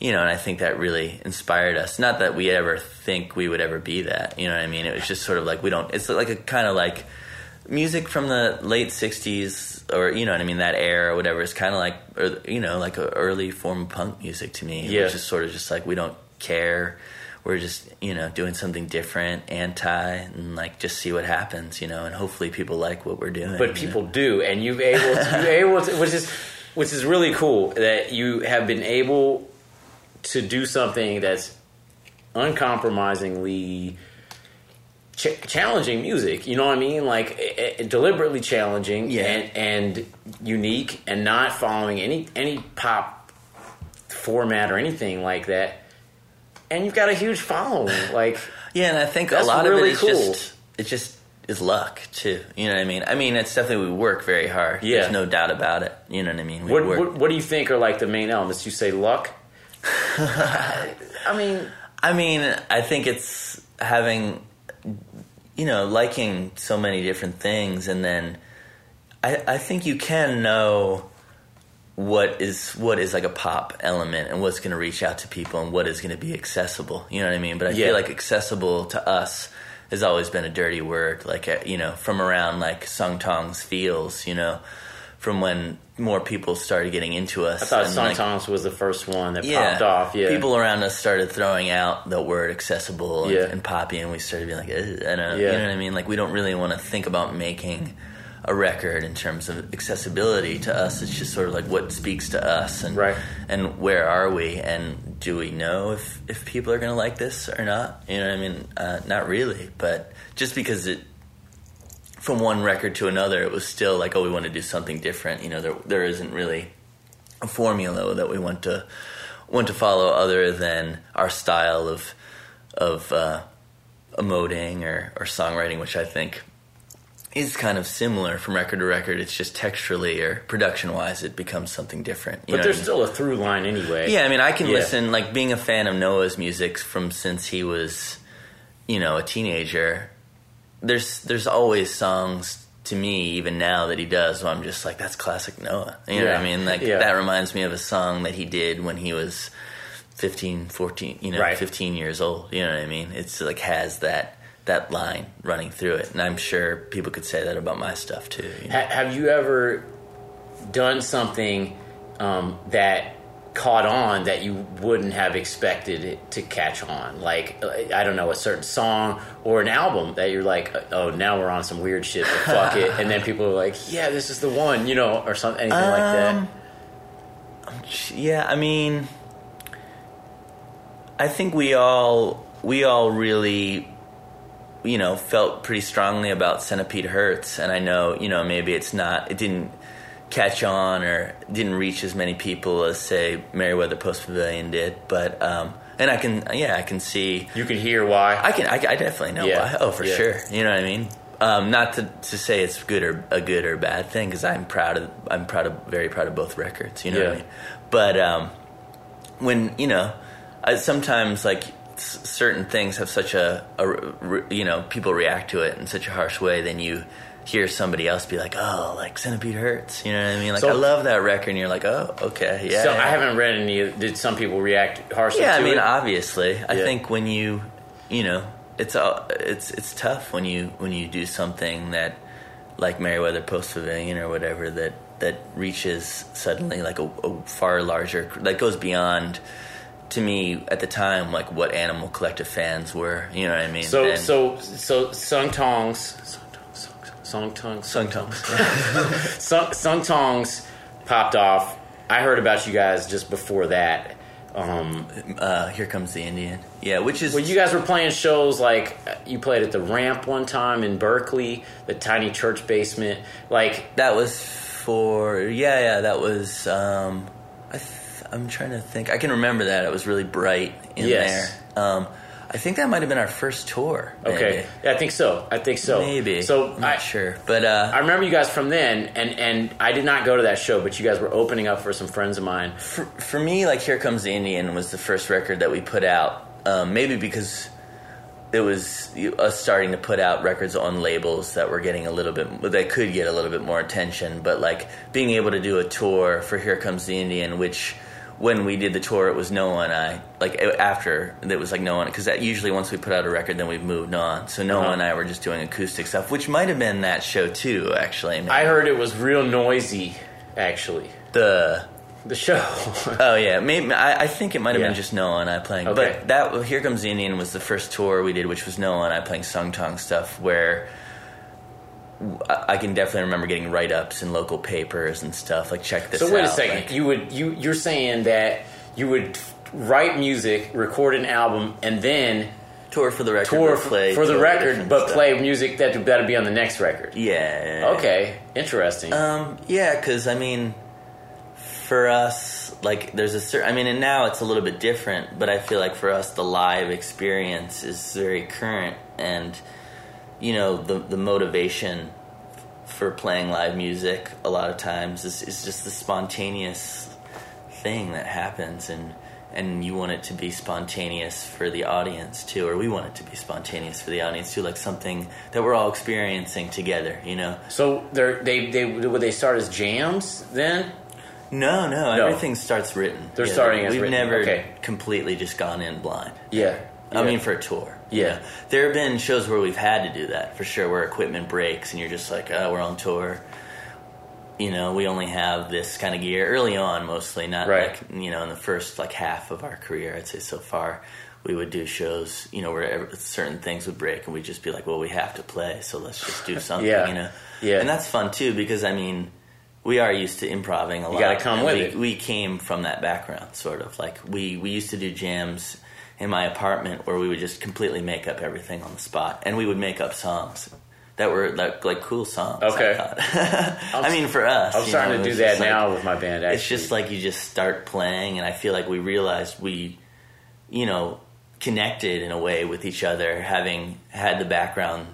you know and i think that really inspired us not that we ever think we would ever be that you know what i mean it was just sort of like we don't it's like a kind of like music from the late 60s or you know what i mean that era or whatever is kind of like or, you know like a early form of punk music to me Yeah. which is sort of just like we don't care we're just you know doing something different anti and like just see what happens you know and hopefully people like what we're doing but you know? people do, and you've able to, able to, which is which is really cool that you have been able to do something that's uncompromisingly ch- challenging music. You know what I mean? Like eh, eh, deliberately challenging Yeah. and and unique, and not following any any pop format or anything like that. And you've got a huge following, like. yeah and i think a lot really of it is cool. just it just is luck too you know what i mean i mean it's definitely we work very hard Yeah. there's no doubt about it you know what i mean we What, work what, what do you think are like the main elements? You say luck. I mean, I mean, I think it's having, you know, liking so many different things, and then I, I think you can know what is what is like a pop element and what's going to reach out to people and what is going to be accessible. You know what I mean? But I Yeah. feel like accessible to us has always been a dirty word. Like uh, you know, from around like Sung Tong's feels, you know. from when more people started getting into us. I thought and, Song like, Tongs was the first one that popped off. Yeah, People around us started throwing out the word accessible and, Yeah. and poppy, and we started being like, I don't, Yeah. you know what I mean? Like, we don't really want to think about making a record in terms of accessibility to us. It's just sort of like what speaks to us, and Right. and where are we, and do we know if if people are going to like this or not? You know what I mean? Uh, not really, but just because it from one record to another, it was still like, oh, we want to do something different. You know, there there isn't really a formula that we want to want to follow other than our style of of uh, emoting or, or songwriting, which I think is kind of similar from record to record. It's just texturally or production wise, it becomes something different. But there's I mean? still a through line anyway. Yeah, I mean, I can Yeah. listen, like, being a fan of Noah's music from since he was, you know, a teenager. There's there's always songs to me, even now, that he does, where I'm just like, that's classic Noah. You know what I mean? Like, Yeah. that reminds me of a song that he did when he was 15, 14, you know, Right. 15 years old. You know what I mean? It's like has that that line running through it, and I'm sure people could say that about my stuff too. you know? Ha- have you ever done something um, that caught on that you wouldn't have expected it to catch on? Like, uh, I don't know, a certain song or an album that you're like, oh, now we're on some weird shit, but fuck it. And then people are like, yeah, this is the one, you know, or something, anything like that. Um, Yeah, I mean, I think we all we all really, you know, felt pretty strongly about Centipede Hz, and I know, you know, maybe it's not, it didn't catch on or didn't reach as many people as say Merriweather Post Pavilion did, but um, and I can, yeah, I can see. You can hear why. I can. I, I definitely know Yeah. why. Oh, for Yeah. sure. You know what I mean. Um, not to, to say it's good or a good or bad thing because I'm proud of. I'm proud of. Very proud of both records. You know what I mean. But um, when you know, I, sometimes like certain things have such a, a you know people react to it in such a harsh way, then you hear somebody else be like, "Oh, like Centipede Hz," you know what I mean? Like So- I love that record, and you're like, "Oh, okay, yeah." so yeah. I haven't read any. Did some people react harshly Yeah, I mean, it? obviously, I Yeah. think when you, you know, it's all it's it's tough when you when you do something that, like Merriweather Post Pavilion or whatever that that reaches suddenly like a, a far larger that goes beyond. To me, at the time, like what Animal Collective fans were, you know what I mean? So And- so so sung tongs, song tongs, Sung Tongs. sung, sung tongs popped off. I heard about you guys just before that. Um, uh, Here comes the Indian. Yeah, which is well, you guys were playing shows like you played at the Ramp one time in Berkeley, the tiny church basement. Like That was for yeah, yeah. That was. Um, I th- I'm trying to think. I can remember that it was really bright in Yes. there. Um, I think that might have been our first tour. okay, yeah, I think so. I think so. maybe. maybe. So I'm not I, sure, but uh, I remember you guys from then, and and I did not go to that show, but you guys were opening up for some friends of mine. for, for me, like "Here Comes the Indian" was the first record that we put out. Um, maybe because it was us starting to put out records on labels that were getting a little bit that could get a little bit more attention. But like being able to do a tour for "Here Comes the Indian," which when we did the tour, it was Noah and I. Like after it was like Noah because that usually once we put out a record, then we've moved on. So Noah Uh-huh. and I were just doing acoustic stuff, which might have been that show too. Actually, I heard it was real noisy, actually. the The show. Oh yeah, maybe I, I think it might have Yeah. been just Noah and I playing. Okay. But that Here Comes the Indian was the first tour we did, which was Noah and I playing Sung Tong stuff. Where I, I can definitely remember getting write ups in local papers and stuff. Like check this. Out. So wait a second. like- you would you you're saying that you would write music, record an album, and then tour for the record, tour play for the record, but stuff. play music that that'd be on the next record. Yeah. Okay, interesting. Um, yeah, because I mean, for us, like, there's a certain. I mean, and now it's a little bit different, but I feel like for us, the live experience is very current, and you know, the the motivation for playing live music a lot of times is, is just the spontaneous thing that happens, and and you want it to be spontaneous for the audience too, or we want it to be spontaneous for the audience too, like something that we're all experiencing together, you know. so they're, they they would they start as jams then? No, no, No. everything starts written. They're starting as We've written, never okay. completely just gone in blind. Yeah. I Yeah. mean, for a tour. Yeah. There have been shows where we've had to do that for sure, where equipment breaks and you're just like, oh, we're on tour. you know, we only have this kind of gear early on, mostly not Right. like you know in the first like half of our career. I'd say so far, we would do shows, you know, where certain things would break, and we'd just be like, well, we have to play, so let's just do something, Yeah. you know. Yeah. and that's fun too because I mean. We are used to improving a lot. gotta come and with we, it. We came from that background, sort of like we we used to do jams in my apartment where we would just completely make up everything on the spot, and we would make up songs that were like like cool songs. I Okay. thought. I mean, for us, I'm starting know, to do that like- now with my band. Actually. It's just like you just start playing, and I feel like we realized we, you know, connected in a way with each other, having had the background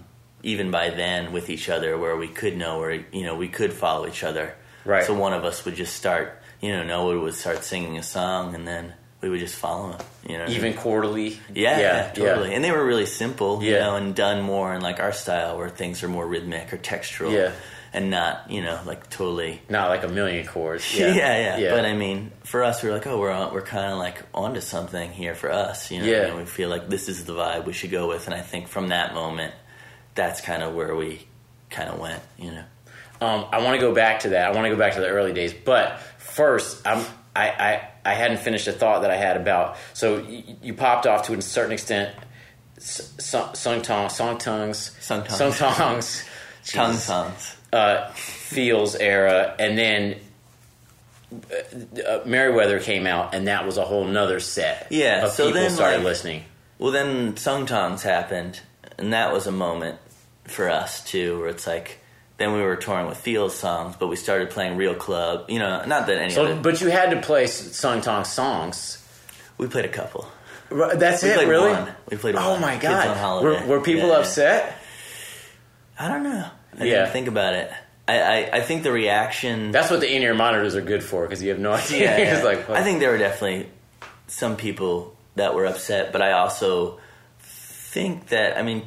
even by then with each other, where we could know, where you know, we could follow each other. Right. So one of us would just start, you know, Noah would start singing a song, and then we would just follow them. You know, even quarterly. Yeah, yeah, totally. yeah. And they were really simple, you know, and done more in like our style, where things are more rhythmic or textural, Yeah. and not, you know, like totally Not like a million chords. yeah, Yeah, yeah, But I mean, for us, we are like, oh, we're on, we're kind of like onto something here for us. You know, Yeah. and we feel like this is the vibe we should go with. And I think from that moment, that's kind of where we kind of went. You know, Um, I want to go back to that. I want to go back to the early days. But first, I'm, I, I, I hadn't finished a thought that I had about. So you, you popped off to a certain extent. s- Song, song, tong, song tongues, Sung tongues, tongue Jesus. uh, Fields era, and then uh, uh, Merriweather came out, and that was a whole nother set. Yeah, of so people then, started like- listening. Well, then Sung Tongs happened, and that was a moment for us too, where it's like. Then we were touring with Fields songs, but we started playing real club. You know, not that any So, but you had to play song tong songs. We played a couple. Right, That's We it, really. one. We played Oh one. my god! Were, were people Yeah. upset? I don't know. I Yeah. didn't think about it. I, I, I think the reaction. That's what the in-ear monitors are good for because you have no idea. yeah, yeah. like I think there were definitely some people that were upset, but I also think that I mean,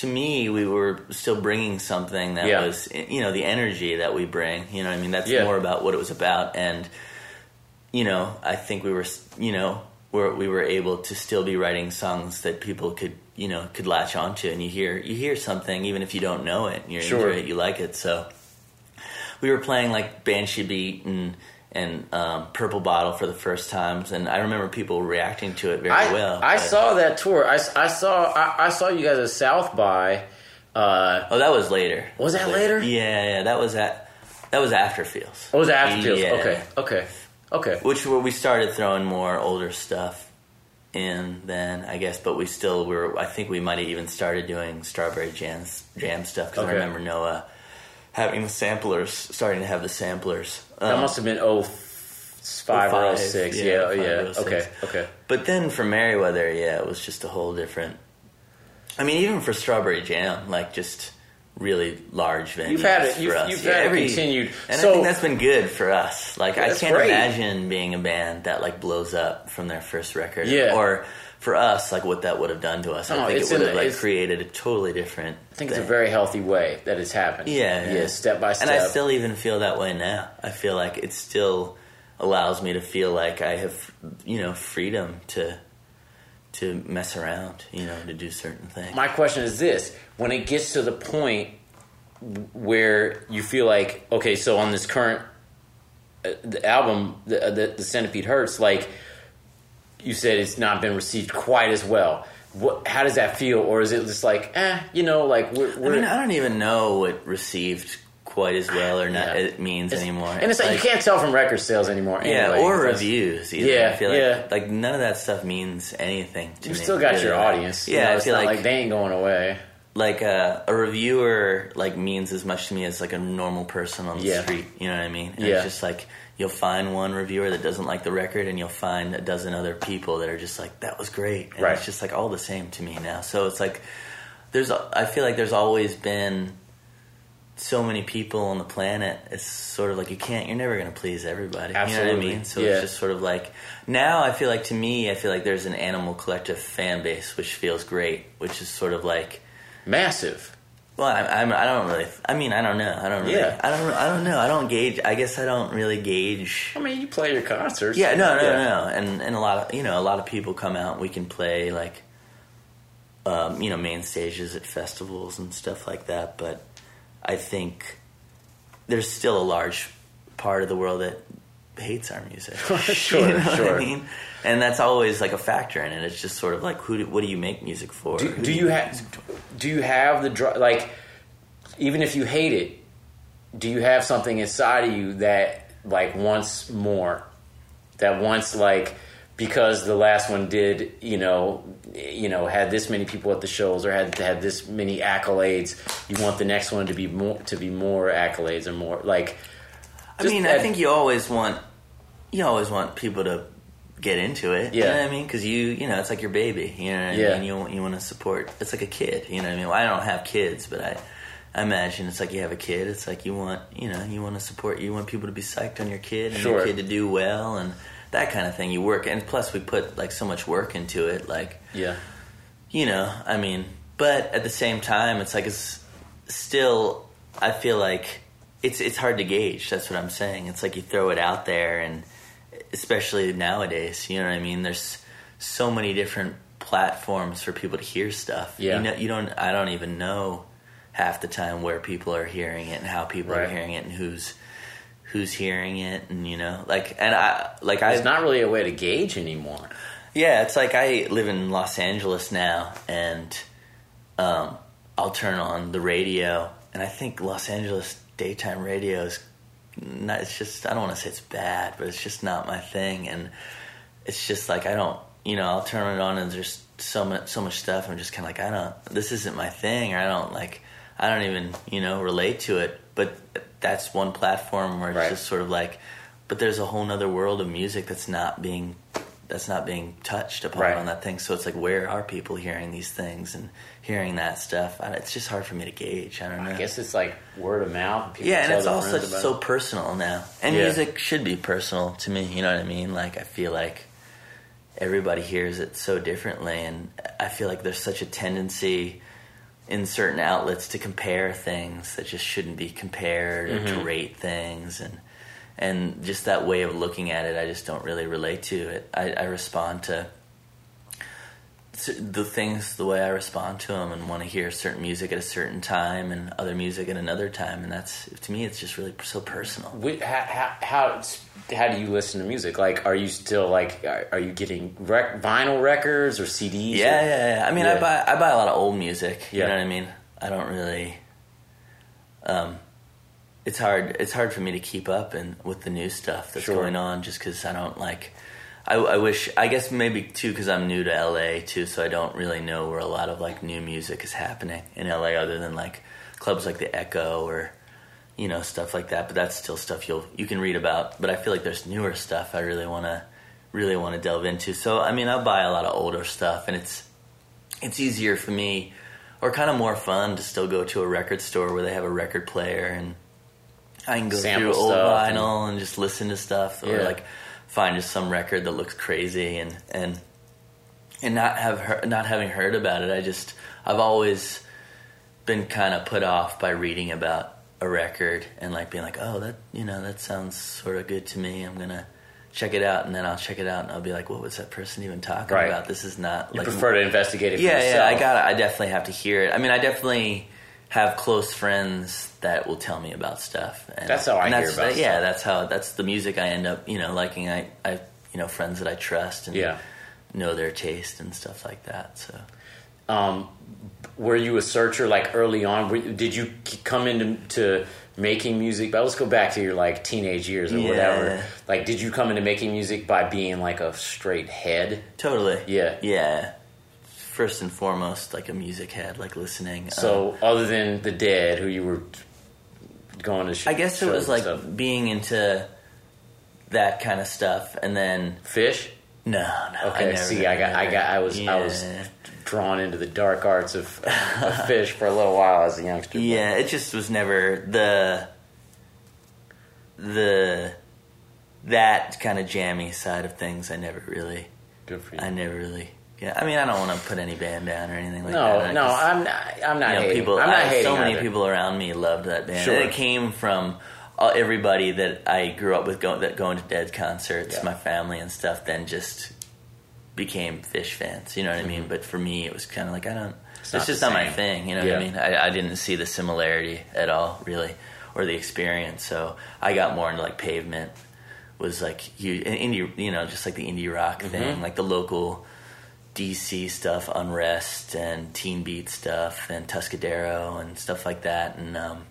to me, we were still bringing something that Yeah. was eh, you know the energy that we bring. You know, what I mean, that's Yeah. more about what it was about, and you know, I think we were you know were we were able to still be writing songs that people could you know could latch onto, and you hear you hear something even if you don't know it, you're Sure. into it, you like it, so we were playing like Banshee Beat and and um, Purple Bottle for the first times, and I remember people reacting to it very I, well. I but- saw that tour. I, I saw I, I saw you guys at South by. Uh, Oh, that was later. Was that later? Yeah, yeah. That was at that was after Fields. oh, was after Fields? Yeah. Okay, okay, okay. Which where we started throwing more older stuff in then, I guess, but we still were. I think we might have even started doing Strawberry Jam jam stuff because Okay. I remember Noah having the samplers, starting to have the samplers. That Um, must have been oh five or oh six. yeah, Yeah, oh, five yeah. or oh Okay, okay. But then for Merriweather, yeah, it was just a whole different. I mean, even for Strawberry Jam, like just really large venues. You've had it- for you've- us. you've Yeah, had it every- continued. and So- I think that's been good for us. Like, I can't great. imagine being a band that like blows up from their first record. Yeah. Or for us, like what that would have done to us. No, I think it would have like created a totally different. I think it's a very healthy way that it's happened. Yeah, yeah. yeah, step by step. And I still even feel that way now. I feel like it still allows me to feel like I have, you know, freedom to to mess around, you know, to do certain things. My question is this: when it gets to the point where you feel like, okay, so on this current uh, the album, the, uh, the the Centipede Hz, like you said, it's not been received quite as well. What? How does that feel, or is it just like, eh, you know, like we're, I we're mean, I don't even know what received quite as well or not Yeah. it means It's- anymore. and it's like, you can't tell from record sales anymore. yeah, anyway, or reviews. Either. Yeah, I feel like yeah. like none of that stuff means anything. To You've me, still got really. your audience. you Yeah, know, I it's feel like like they ain't going away. Like a, a reviewer like means as much to me as like a normal person on the Yeah. street. You know what I mean? And Yeah. It's just like you'll find one reviewer that doesn't like the record, and you'll find a dozen other people that are just like that was great. And Right. It's just like all the same to me now. So it's like there's I feel like there's always been so many people on the planet. It's sort of like you can't. You're never going to please everybody. Absolutely. You know what I mean? So Yeah. it's just sort of like now. I feel like to me, I feel like there's an animal collective fan base, which feels great. Which is sort of like. Massive. Well, I, I'm, I don't really. I mean, I don't know. I don't really. Yeah. I don't. I don't know. I don't gauge. I guess I don't really gauge. I mean, you play your concerts. Yeah, no, no, Yeah. no. And and a lot of you know a lot of people come out. We can play like, um, you know, main stages at festivals and stuff like that. But I think there's still a large part of the world that hates our music. Sure, you know sure. I mean, and that's always like a factor in it. It's just sort of like, who? Do, what do you make music for? Do, Who do you have do you have the dr- like even if you hate it, do you have something inside of you that like wants more? That wants like because the last one did, you know, you know, had this many people at the shows or had had this many accolades. You want the next one to be more to be more accolades or more like. I mean, that- I think you always want you always want people to get into it. You Yeah. know what I mean? Because you you know it's like your baby. You know what Yeah. I mean? You want- you want to support. It's like a kid. You know what I mean? Well, I don't have kids, but I. I imagine it's like you have a kid. It's like you want, you know, you want to support. You want people to be psyched on your kid and Sure. your kid to do well and that kind of thing. You work, and plus we put like so much work into it. Like Yeah. you know, I mean, but at the same time, it's like it's still. I feel like it's it's hard to gauge. That's what I'm saying. It's like you throw it out there, and especially nowadays, you know what I mean. There's so many different platforms for people to hear stuff. Yeah. you know, you don't. I don't even know half the time where people are hearing it and how people are hearing it and who's who's hearing it and you know like and I like I It's not really a way to gauge anymore. yeah, it's like I live in Los Angeles now, and um, I'll turn on the radio, and I think Los Angeles daytime radio is not. It's just I don't want to say it's bad, but it's just not my thing, and it's just like I don't. You know, I'll turn it on, and there's so much so much stuff. I'm just kind of like I don't. This isn't my thing, or I don't like. I don't even you know relate to it, but that's one platform where it's Right. just sort of like. But there's a whole other world of music that's not being that's not being touched upon Right. on that thing. So it's like, where are people hearing these things and hearing that stuff? I, it's just hard for me to gauge. I don't know. I guess it's like word of mouth. People yeah, and it's also so personal now. And Yeah. music should be personal to me. You know what I mean? Like I feel like everybody hears it so differently, and I feel like there's such a tendency in certain outlets to compare things that just shouldn't be compared or Mm-hmm. to rate things and and just that way of looking at it i just don't really relate to it i, I respond to the things the way i respond to them and want to hear certain music at a certain time and other music at another time and that's to me it's just really so personal how, how, how do you listen to music? Like, are you still like, are, are you getting rec- vinyl records or CDs? Yeah, or- yeah, yeah. I mean, Yeah. I buy I buy a lot of old music. You Yeah. know what I mean? I don't really. Um, it's hard. It's hard for me to keep up and with the new stuff that's Sure. going on, just because I don't like. I, I wish. I guess maybe too because I'm new to LA too, so I don't really know where a lot of like new music is happening in LA, other than like clubs like the Echo or you know stuff like that. But that's still stuff you'll you can read about. But I feel like there's newer stuff I really want to really want to delve into. So I mean, I buy a lot of older stuff, and it's it's easier for me, or kind of more fun to still go to a record store where they have a record player and I can go Sample through old stuff and- vinyl and, just listen to stuff, or Yeah. like find just some record that looks crazy and and and not have heard, not having heard about it. I just I've always been kind of put off by reading about a record and like being like, oh, that you know that sounds sort of good to me. I'm gonna check it out, and then I'll check it out, and I'll be like, what was that person even talking Right. about? This is not You like prefer to investigate it yeah, yeah, I got I definitely have to hear it. I mean, I definitely have close friends that will tell me about stuff. And, That's how I and hear that's- about Yeah, stuff. that's how that's the music I end up, you know, liking. I, I, you know, friends that I trust and Yeah. know their taste and stuff like that. So um, were you a searcher like early on? Were, did you come into to making music? But let's go back to your like teenage years or Yeah. whatever. Like, did you come into making music by being like a straight head? totally, Yeah. yeah. First and foremost, like a music head, like listening. Um, So, other than the Dead, who you were going to, sh- I guess it was like stuff. being into that kind of stuff, and then Phish. no, no. I Okay, never, see, I got, I got, I was, I was drawn into the dark arts of, of Phish for a little while as a youngster. Yeah, it just was never the the that kind of jammy side of things. I never really, good for you. I never really. Yeah, I mean, I don't want to put any band down or anything like no, that. I no, I'm not. I'm not you know, hating. people. I'm not I, hating. so many either. people around me loved that band, Sure. and it came from uh, everybody that I grew up with going that going to Dead concerts, Yeah. my family and stuff. Then just became Phish fans. You know what I mean? But for me, it was kind of like I don't. It's, not just not my thing. You know Yeah. what I mean? I, I didn't see the similarity at all, really. or the experience. So I got more into like pavement was like huge, and indie, you know, just like the indie rock thing, like the local DC stuff, Unrest and Teen Beat stuff, and Tuscadero and stuff like that, and um,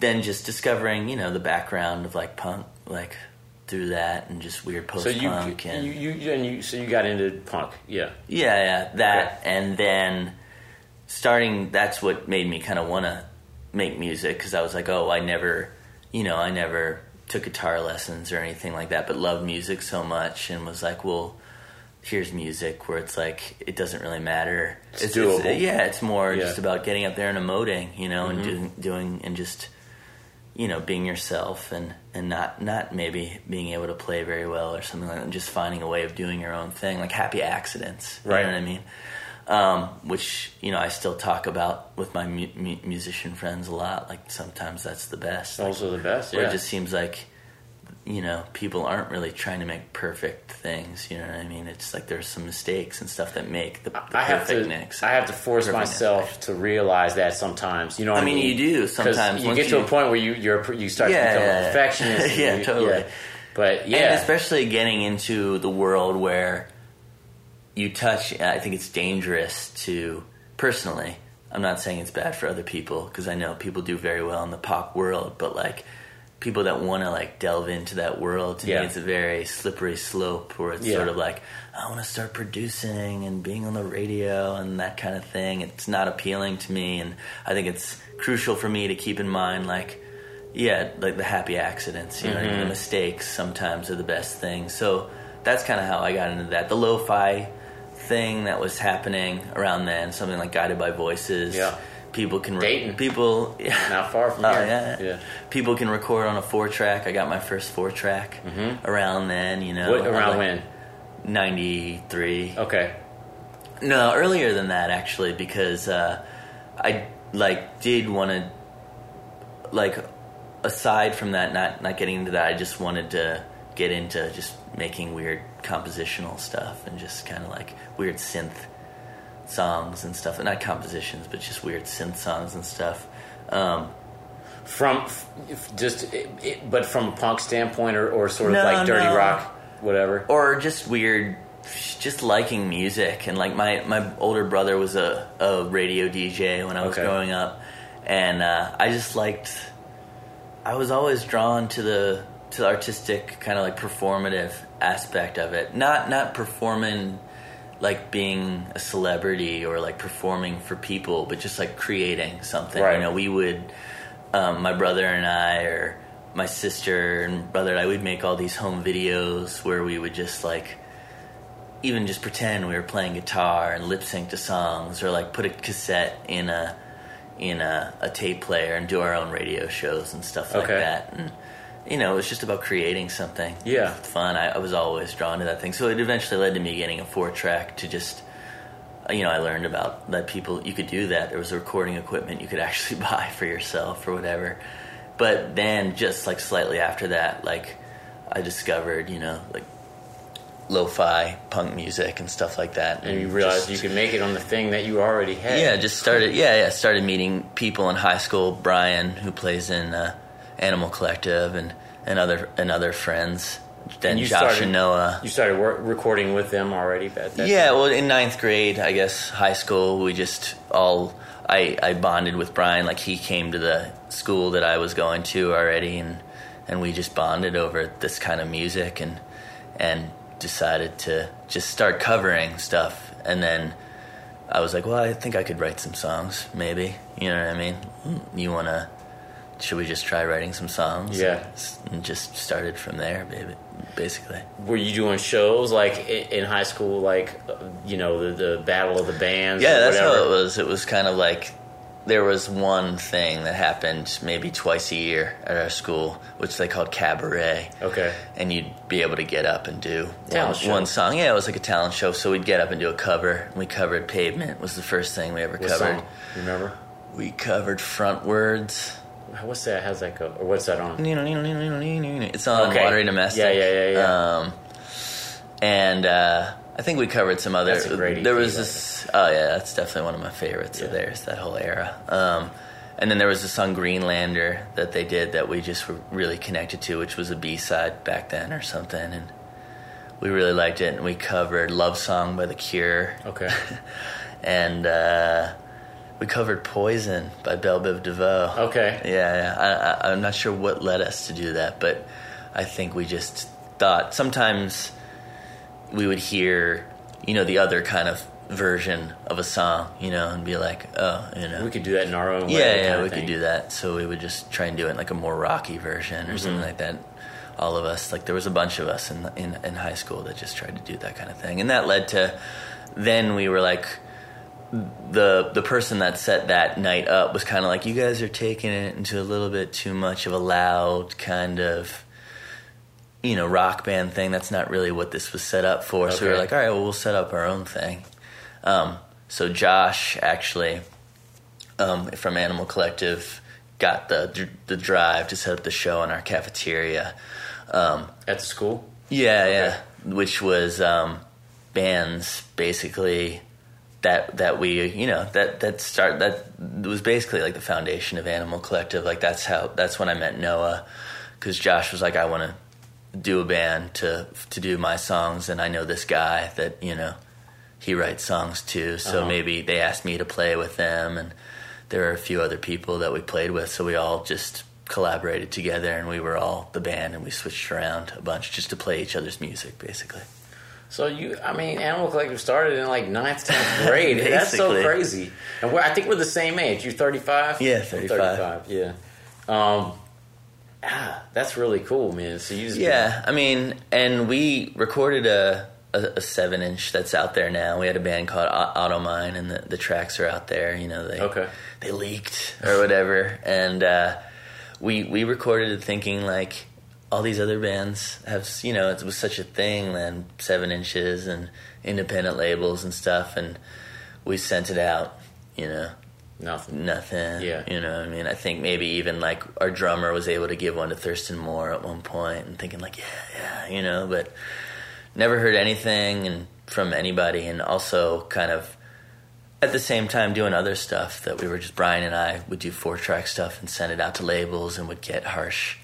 then just discovering, you know, the background of like punk, like through that, and just weird post So you, punk and you, you, and you, so you got into punk, yeah. yeah, yeah, that, and then starting. That's what made me kind of want to make music because I was like, oh, I never, you know, I never took guitar lessons or anything like that, but loved music so much and was like, well, here's music where it's like it doesn't really matter. It's doable. yeah, it's more Yeah. just about getting up there and emoting, you know, Mm-hmm. and doing, doing and just you know being yourself and and not not maybe being able to play very well or something like that. Just finding a way of doing your own thing, like happy accidents. Right. You know what I mean? Um, which you know I still talk about with my mu- mu- musician friends a lot. Like sometimes that's the best. Like, Also the best, where yeah. it just seems like you know people aren't really trying to make perfect things. You know what I mean? It's like there's some mistakes and stuff that make the, the I have perfect to. mix. I have to force Perfect myself to realize that sometimes. You know, what I mean, you do sometimes. You get to you- a point where you you're you start Yeah, to become yeah, a yeah. perfectionist. Yeah, you- totally. But yeah, And especially getting into the world where you touch, I think it's dangerous to, personally, I'm not saying it's bad for other people because I know people do very well in the pop world, but like people that want to like delve into that world, to Yeah. me, it's a very slippery slope where it's Yeah. sort of like, I want to start producing and being on the radio and that kind of thing. It's not appealing to me, and I think it's crucial for me to keep in mind, like, yeah, like the happy accidents, you know, I mean? the mm-hmm. mistakes sometimes are the best things. So that's kind of how I got into that. The lo-fi thing that was happening around then, something like Guided by Voices. Yeah. People can Dayton. people yeah. not far from Oh here. yeah. yeah. People can record on a four track. I got my first four track around then, you know. What, around like when? 93. Okay. No, earlier than that actually, because uh, I like did want to like aside from that, not not getting into that. I just wanted to get into just making weird compositional stuff and just kind of like weird synth songs and stuff. Not compositions, but just weird synth songs and stuff. Um, From just, it, it, but from a punk standpoint, or, or sort of No, like dirty no. rock, whatever. or just weird just liking music and like my my older brother was a, a radio dj when i was Okay. growing up and uh, i just liked i was always drawn to the to the artistic kind of like performative aspect of it not not performing like being a celebrity or like performing for people but just like creating something Right. you know we would um, my brother and I, or my sister and brother and I, we'd make all these home videos where we would just like, even just pretend we were playing guitar and lip sync to songs, or like put a cassette in a in a, a tape player and do our own radio shows and stuff like Okay. that. And you know, it was just about creating something. Yeah. fun. I, I was always drawn to that thing. So it eventually led to me getting a four track to just you know, I learned about that people you could do that. There was recording equipment you could actually buy for yourself or whatever. But then, just like slightly after that, like I discovered, you know, like lo-fi punk music and stuff like that. And you realized just- you could make it on the thing that you already had. yeah, just started. Yeah, yeah, started meeting people in high school. Brian, who plays in uh, Animal Collective, and and other and other friends. Then And you Josh started- and Noah. You started work, recording with them already that Yeah, time? well, in ninth grade, I guess, high school, we just all I, I bonded with Brian. Like he came to the school that I was going to already, and and we just bonded over this kind of music, and and decided to just start covering stuff. And then I was like, well, I think I could write some songs, maybe. You know what I mean? You wanna? Should we just try writing some songs? Yeah. and just started from there, baby. Basically. Were you doing shows like in high school, like uh, you know the, the battle of the bands? Yeah, or that's whatever? how it was. It was kind of like there was one thing that happened maybe twice a year at our school, which they called cabaret. Okay. And you'd be able to get up and do one, one song. Yeah, it was like a talent show. So we'd get up and do a cover. And we covered Pavement was the first thing we ever What covered. song? You remember? We covered Frontwards. What's that? How's that go? Or what's that on? It's on Okay. Watery Domestic. Yeah, yeah, yeah, yeah. Um, and uh, I think we covered some other. That's a great there was like this. Oh yeah, that's definitely one of my favorites of theirs. That whole era. Um, and then there was the song Greenlander that they did that we just were really connected to, which was a B side back then or something, and we really liked it. And we covered "Love Song" by The Cure, Okay. and uh, we covered "Poison" by Bell Biv DeVoe. Okay. Yeah, yeah. I, I, I'm not sure what led us to do that, but I think we just thought sometimes we would hear, you know, the other kind of version of a song, you know, and be like, oh, you know. We could do that in our own way. yeah, yeah, we could do that. So we would just try and do it in like a more rocky version or Mm-hmm. something like that. All of us, like there was a bunch of us in, in in high school that just tried to do that kind of thing, and that led to. Then we were like, the the person that set that night up was kind of like, you guys are taking it into a little bit too much of a loud kind of, you know, rock band thing. That's not really what this was set up for. So we were like, all right, well, we'll set up our own thing. Um, so Josh actually um, from Animal Collective got the the drive to set up the show in our cafeteria. Um, At the school? yeah, yeah, which was um, bands basically that that we you know that that start that was basically like the foundation of Animal Collective. Like that's how that's when I met Noah because Josh was like, I want to do a band to to do my songs, and I know this guy that you know he writes songs too. So Uh-huh. maybe they asked me to play with them, and there are a few other people that we played with. So we all just collaborated together, and we were all the band, and we switched around a bunch just to play each other's music, basically. So you, I mean, Animal Collective started in like ninth, tenth grade. That's so crazy. And we're, I think we're the same age. You're 35. Yeah, I'm 35. Yeah. Um, ah, that's really cool, man. So you just Yeah, I mean, and we recorded a, a, a seven inch that's out there now. We had a band called Au- Automine, and the, the tracks are out there. You know, they Okay. they leaked or whatever, and uh, we we recorded it thinking like all these other bands have. You know, it was such a thing then, seven inches and independent labels and stuff, and we sent it out. You know, nothing. nothing. Yeah. You know, what I mean, I think maybe even like our drummer was able to give one to Thurston Moore at one point and thinking like, yeah, yeah, you know, but never heard anything and from anybody and also kind of at the same time doing other stuff that we were just Brian and I would do four track stuff and send it out to labels and would get harsh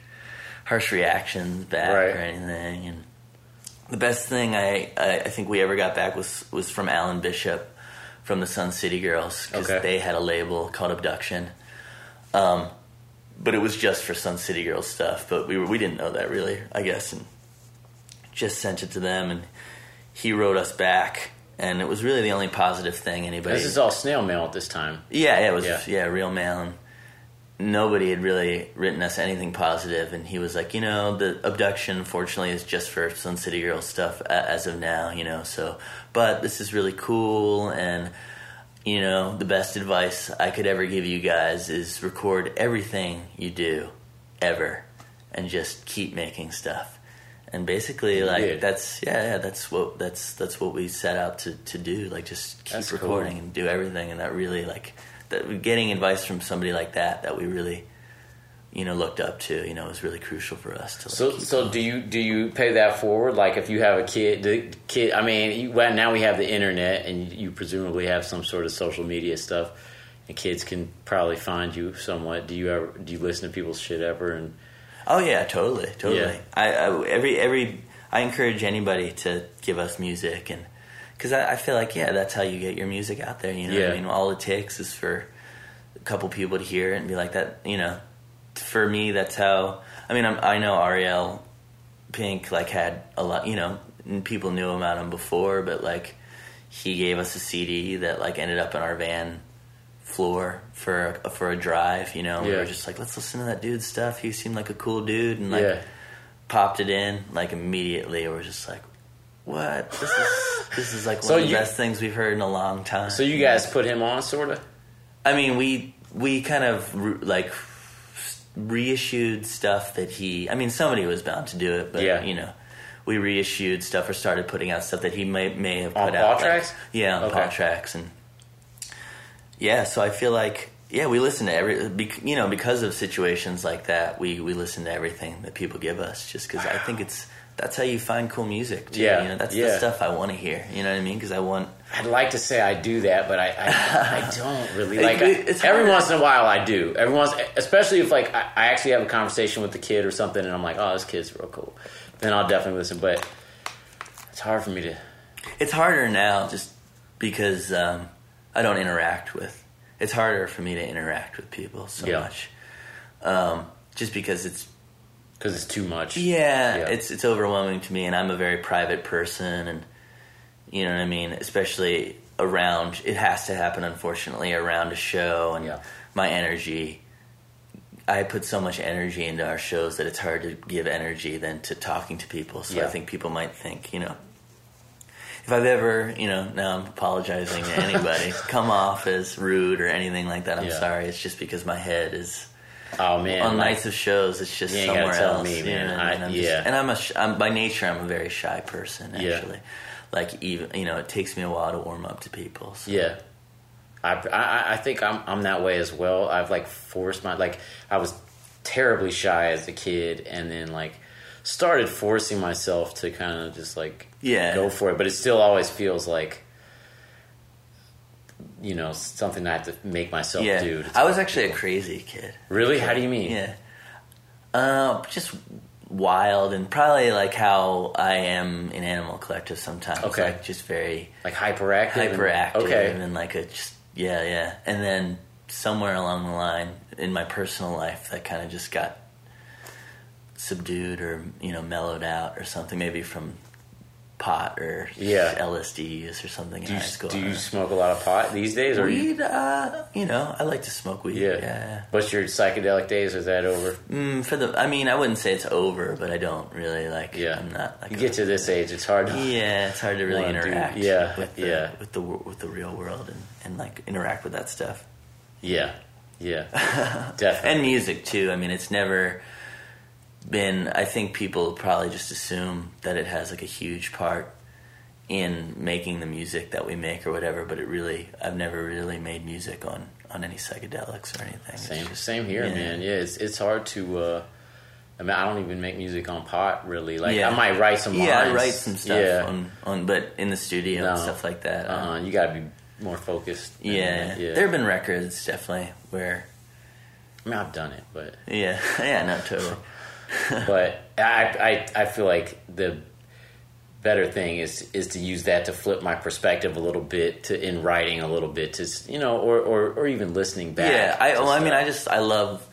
harsh reactions back Right. or anything and the best thing I, I, I think we ever got back was was from Alan Bishop from the Sun City Girls because Okay. they had a label called Abduction, um, but it was just for Sun City Girls stuff. But we were, we didn't know that really, I guess, and just sent it to them, and he wrote us back, and it was really the only positive thing anybody. This is all snail mail at this time. Yeah, yeah, it was Yeah. yeah, real mail and nobody had really written us anything positive and he was like, you know, the abduction fortunately is just for Sun City Girls stuff as of now, you know. So, but this is really cool and you know, the best advice I could ever give you guys is record everything you do ever and just keep making stuff. And basically like did. that's yeah, yeah, that's what that's that's what we set out to to do, like just keep That's cool. recording and do everything and that really like that getting advice from somebody like that that we really you know looked up to you know was really crucial for us to like, So, so going. do you do you pay that forward? Like, if you have a kid, the kid. I mean, you, well, now we have the internet, and you presumably have some sort of social media stuff, and kids can probably find you somewhat. Do you ever do you listen to people's shit ever? And oh yeah totally totally Yeah. I, I every every I encourage anybody to give us music and because I, I feel like yeah that's how you get your music out there you know Yeah. I mean? All it takes is for a couple people to hear it and be like that you know. For me that's how I mean I'm, I know Ariel Pink like had a lot you know people knew about him before but like he gave us a CD that like ended up in our van floor for a, for a drive you know? We were just like let's listen to that dude's stuff. He seemed like a cool dude. And like yeah, popped it in like immediately. We're just like what this is this is like one So of the you- best things we've heard in a long time so you guys put him on, sort of. I mean, we we kind of re- like reissued stuff that he. I mean, somebody was bound to do it, but Yeah. you know, we reissued stuff or started putting out stuff that he may may have On put out. like- Tracks? yeah, on Okay. Paw tracks, and yeah. So I feel like yeah, we listen to every. You know, because of situations like that, we we listen to everything that people give us, just because I think it's that's how you find cool music. Too. Yeah, you know, that's yeah. the stuff I want to hear. You know what I mean? Because I want. I'd like to say I do that, but I I, I don't really like. It- it's every once in a while, I do. Every once, especially if like I, I actually have a conversation with the kid or something, and I'm like, oh, this kid's real cool. Then I'll definitely listen. But it's hard for me to. It's harder now, just because um, I don't interact with. It's harder for me to interact with people so Yeah. much, um, just because it's Because it's too much. Yeah, Yeah. it's it's overwhelming to me, and I'm a very private person, and you know what I mean. Especially around, it has to happen, unfortunately, around a show, and Yeah. my energy. I put so much energy into our shows that it's hard to give energy than to talking to people. So I think people might think, you know, if I've ever, you know, now I'm apologizing to anybody, come off as rude or anything like that. I'm Yeah. sorry. It's just because my head is Oh man. on like- nights of shows, it's just You ain't gotta somewhere tell else. me, you man. know I? I- I'm yeah. just, and I'm a sh- I'm, by nature I'm a very shy person. Yeah. Actually, like even you know, it takes me a while to warm up to people. So. Yeah. I, I, I think I'm, I'm that way as well. I've like forced my, like, I was terribly shy as a kid and then like started forcing myself to kind of just like Yeah. go for it. But it still always feels like, you know, something I have to make myself yeah. do. I was actually a crazy kid. Really? How do you mean? Yeah. Uh, just wild and probably like how I am in Animal Collective sometimes. Okay. Like just very Like hyperactive? and- hyperactive okay. and like a just yeah yeah and then somewhere along the line in my personal life that kind of just got subdued or you know mellowed out or something maybe from pot or Yeah. LSD use or something in Do you, high school do you smoke a lot of pot these days? Or you, weed uh, you know I like to smoke weed yeah. yeah. What's your psychedelic days? Is that over? Mm, for the I mean I wouldn't say it's over but I don't really like Yeah. I'm not like You a- get to this age, it's hard to. yeah, it's hard to really Wanna do- interact. yeah, with the, yeah. with the with the real world and, and like interact with that stuff. Yeah. Yeah. Definitely. and music too. I mean, it's never been. I think people probably just assume that it has like a huge part in making the music that we make or whatever. But it really, I've never really made music on on any psychedelics or anything. Same, just- same here, yeah. man. Yeah, it's it's hard to. Uh, I mean, I don't even make music on pot really. Like, Yeah. I might write some. Yeah, I write some stuff Yeah, on on, but in the studio and stuff like that. um, uh-uh, you got to be more focused. yeah, yeah. there have been records definitely where. I mean, I've done it, but Yeah, yeah, no, totally. But I, I I feel like the better thing is is to use that to flip my perspective a little bit to in writing a little bit to you know or or, or even listening back. Yeah, I well, I mean. I just I love.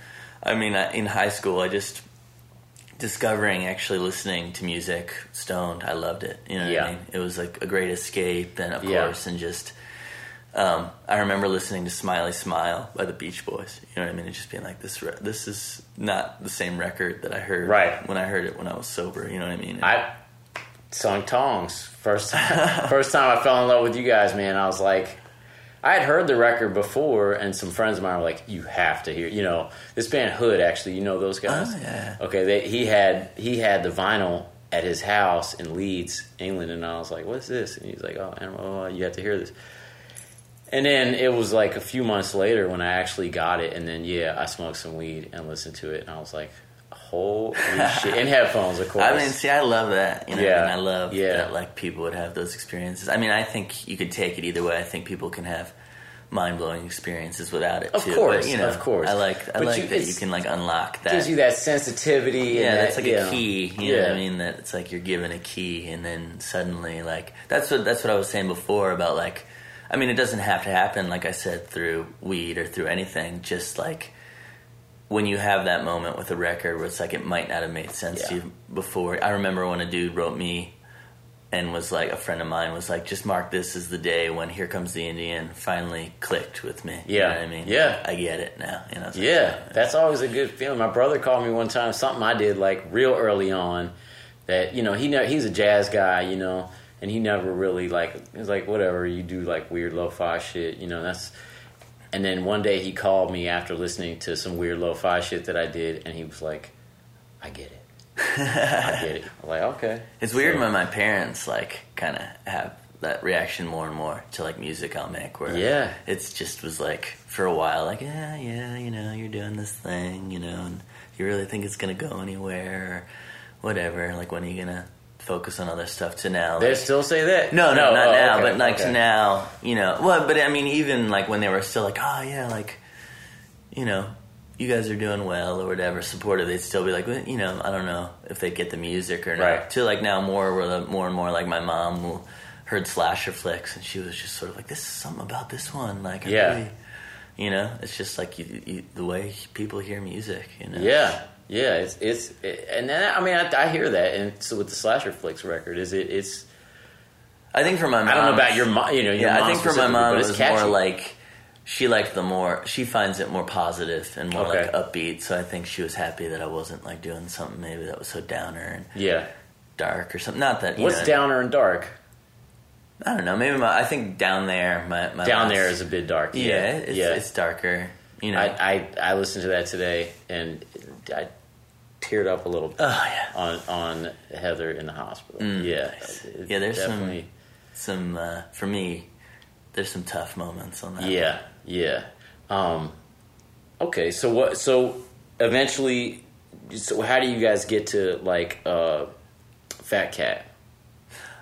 I mean, in high school, I just discovering actually listening to music stoned. I loved it. You know what Yeah. I mean? It was like a great escape, and of Yeah. course, and just. Um, I remember listening to "Smiley Smile" by the Beach Boys. You know what I mean? And just being like, "This, re- this is not the same record that I heard Right. when I heard it when I was sober." You know what I mean? I Sung Tongs first time. first time I fell in love with you guys, man. I was like, I had heard the record before, and some friends of mine were like, "You have to hear." You know, this band Hood. Actually, you know those guys. Oh, yeah. Okay, they, he had he had the vinyl at his house in Leeds, England, and I was like, "What's this?" And he's like, "Oh, Animal, oh, you have to hear this." And then it was like a few months later when I actually got it, and then yeah, I smoked some weed and listened to it, and I was like, "Holy shit!" In headphones, of course. I mean, see, I love that. You know, Yeah. and I love Yeah. that like people would have those experiences. I mean, I think you could take it either way. I think people can have mind blowing experiences without it Of too. course, but, you know, of course. I like I But like you- that you can like unlock that. gives you that sensitivity. yeah, and that's that, like a key. You know what Yeah. I mean? That it's like you're given a key, and then suddenly, like that's what that's what I was saying before about like. I mean, it doesn't have to happen, like I said, through weed or through anything. Just like when you have that moment with a record where it's like it might not have made sense to you before. I remember when a dude wrote me and was like, a friend of mine was like, just mark this as the day when Here Comes the Indian finally clicked with me. You Yeah. know what I mean? Yeah. I get it now. You know, like, Yeah, that's always a good feeling. My brother called me one time, something I did like real early on. That you know he ne- he's a jazz guy, you know, and he never really like it's like whatever you do like weird lo-fi shit, you know. That's and then one day he called me after listening to some weird lo-fi shit that I did, and he was like, "I get it, I get it." I'm like, okay, It's weird So- when my parents like kind of have that reaction more and more to like music I'll make. Where Yeah. it's just was like for a while, like yeah, yeah, you know, you're doing this thing, you know, and you really think it's gonna go anywhere or whatever. Like when are you gonna focus on other stuff to now. They like- still say that? no, no, not oh, now, okay, but like okay. now, you know. Well, but I mean, even like when they were still like, oh yeah, like, you know, you guys are doing well or whatever, supportive. They'd still be like, well, you know, I don't know if they get the music or not. Right. To like now, more where the more and more like my mom will heard Slasher Flicks, and she was just sort of like, this is something about this one, like, I Yeah. really, you know, it's just like you, you, the way people hear music, you know. Yeah, yeah, it's it's it, and then I mean I, I hear that, and so with the Slasher Flicks record, is it it's I think for my mom, I don't know about your mom, you know, yeah, I think for my mom it it's more like she liked the more she finds it more positive and more Okay. like upbeat. So I think she was happy that I wasn't like doing something maybe that was so downer and yeah. dark or something. Not that you What's know, downer and dark? I don't know. Maybe my I think down there my, my Down last- there is a bit dark. yeah, Yeah, it's, yeah. it's darker. You know. I, I I listened to that today, and I teared up a little bit oh yeah, on on Heather in the hospital. Yeah, it's Mm. Yeah, there's some- definitely. some uh, for me. There's some tough moments on that. Yeah, yeah. Um, okay, so what? So eventually, so how do you guys get to like uh, Fat Cat?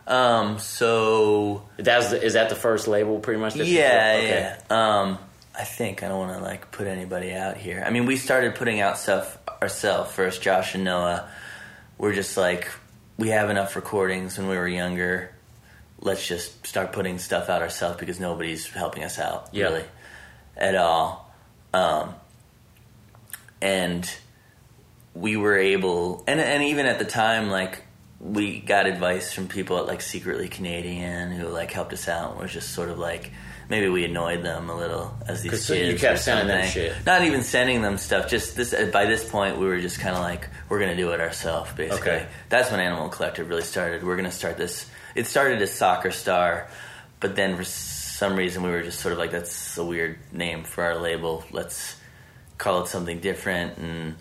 Um. So That's the, is that the first label, pretty much? that Yeah. Okay. yeah. Um, I think I don't want to like put anybody out here. I mean, we started putting out stuff ourselves first. Josh and Noah. We're just like we have enough recordings when we were younger. Let's just start putting stuff out ourselves because nobody's helping us out Yeah. really at all. Um, and we were able, and and even at the time, like we got advice from people at like Secretly Canadian who like helped us out. and was just sort of like maybe we annoyed them a little as these kids. so you kept sending them shit. Not even sending them stuff. Just this. Uh, by this point, we were just kind of like we're gonna do it ourselves. Basically, Okay. that's when Animal Collective really started. We're gonna start this. It started as Soccer Star, but then for some reason we were just sort of like that's a weird name for our label. Let's call it something different and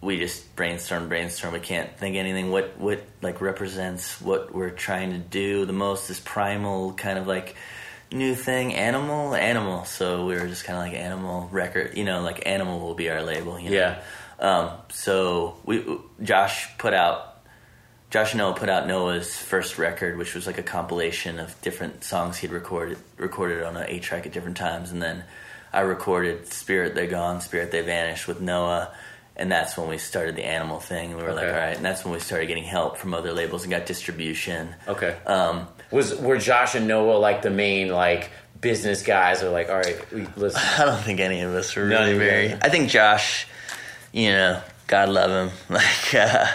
we just brainstorm brainstorm we can't think anything what what like represents what we're trying to do the most this primal kind of like new thing animal animal so we were just kind of like animal record you know like animal will be our label you know? Yeah. um, so we josh put out Josh and Noah put out Noah's first record, which was like a compilation of different songs he'd recorded recorded on an eight track at different times, and then I recorded "Spirit They're Gone, Spirit They Vanished" with Noah, and that's when we started the Animal thing. And we were like, all right, and that's when we started getting help from other labels and got distribution. Okay. Um, Was were Josh and Noah like the main like business guys? Or like, all right, we. I don't think any of us were really very. I think Josh, you know, God love him, like uh,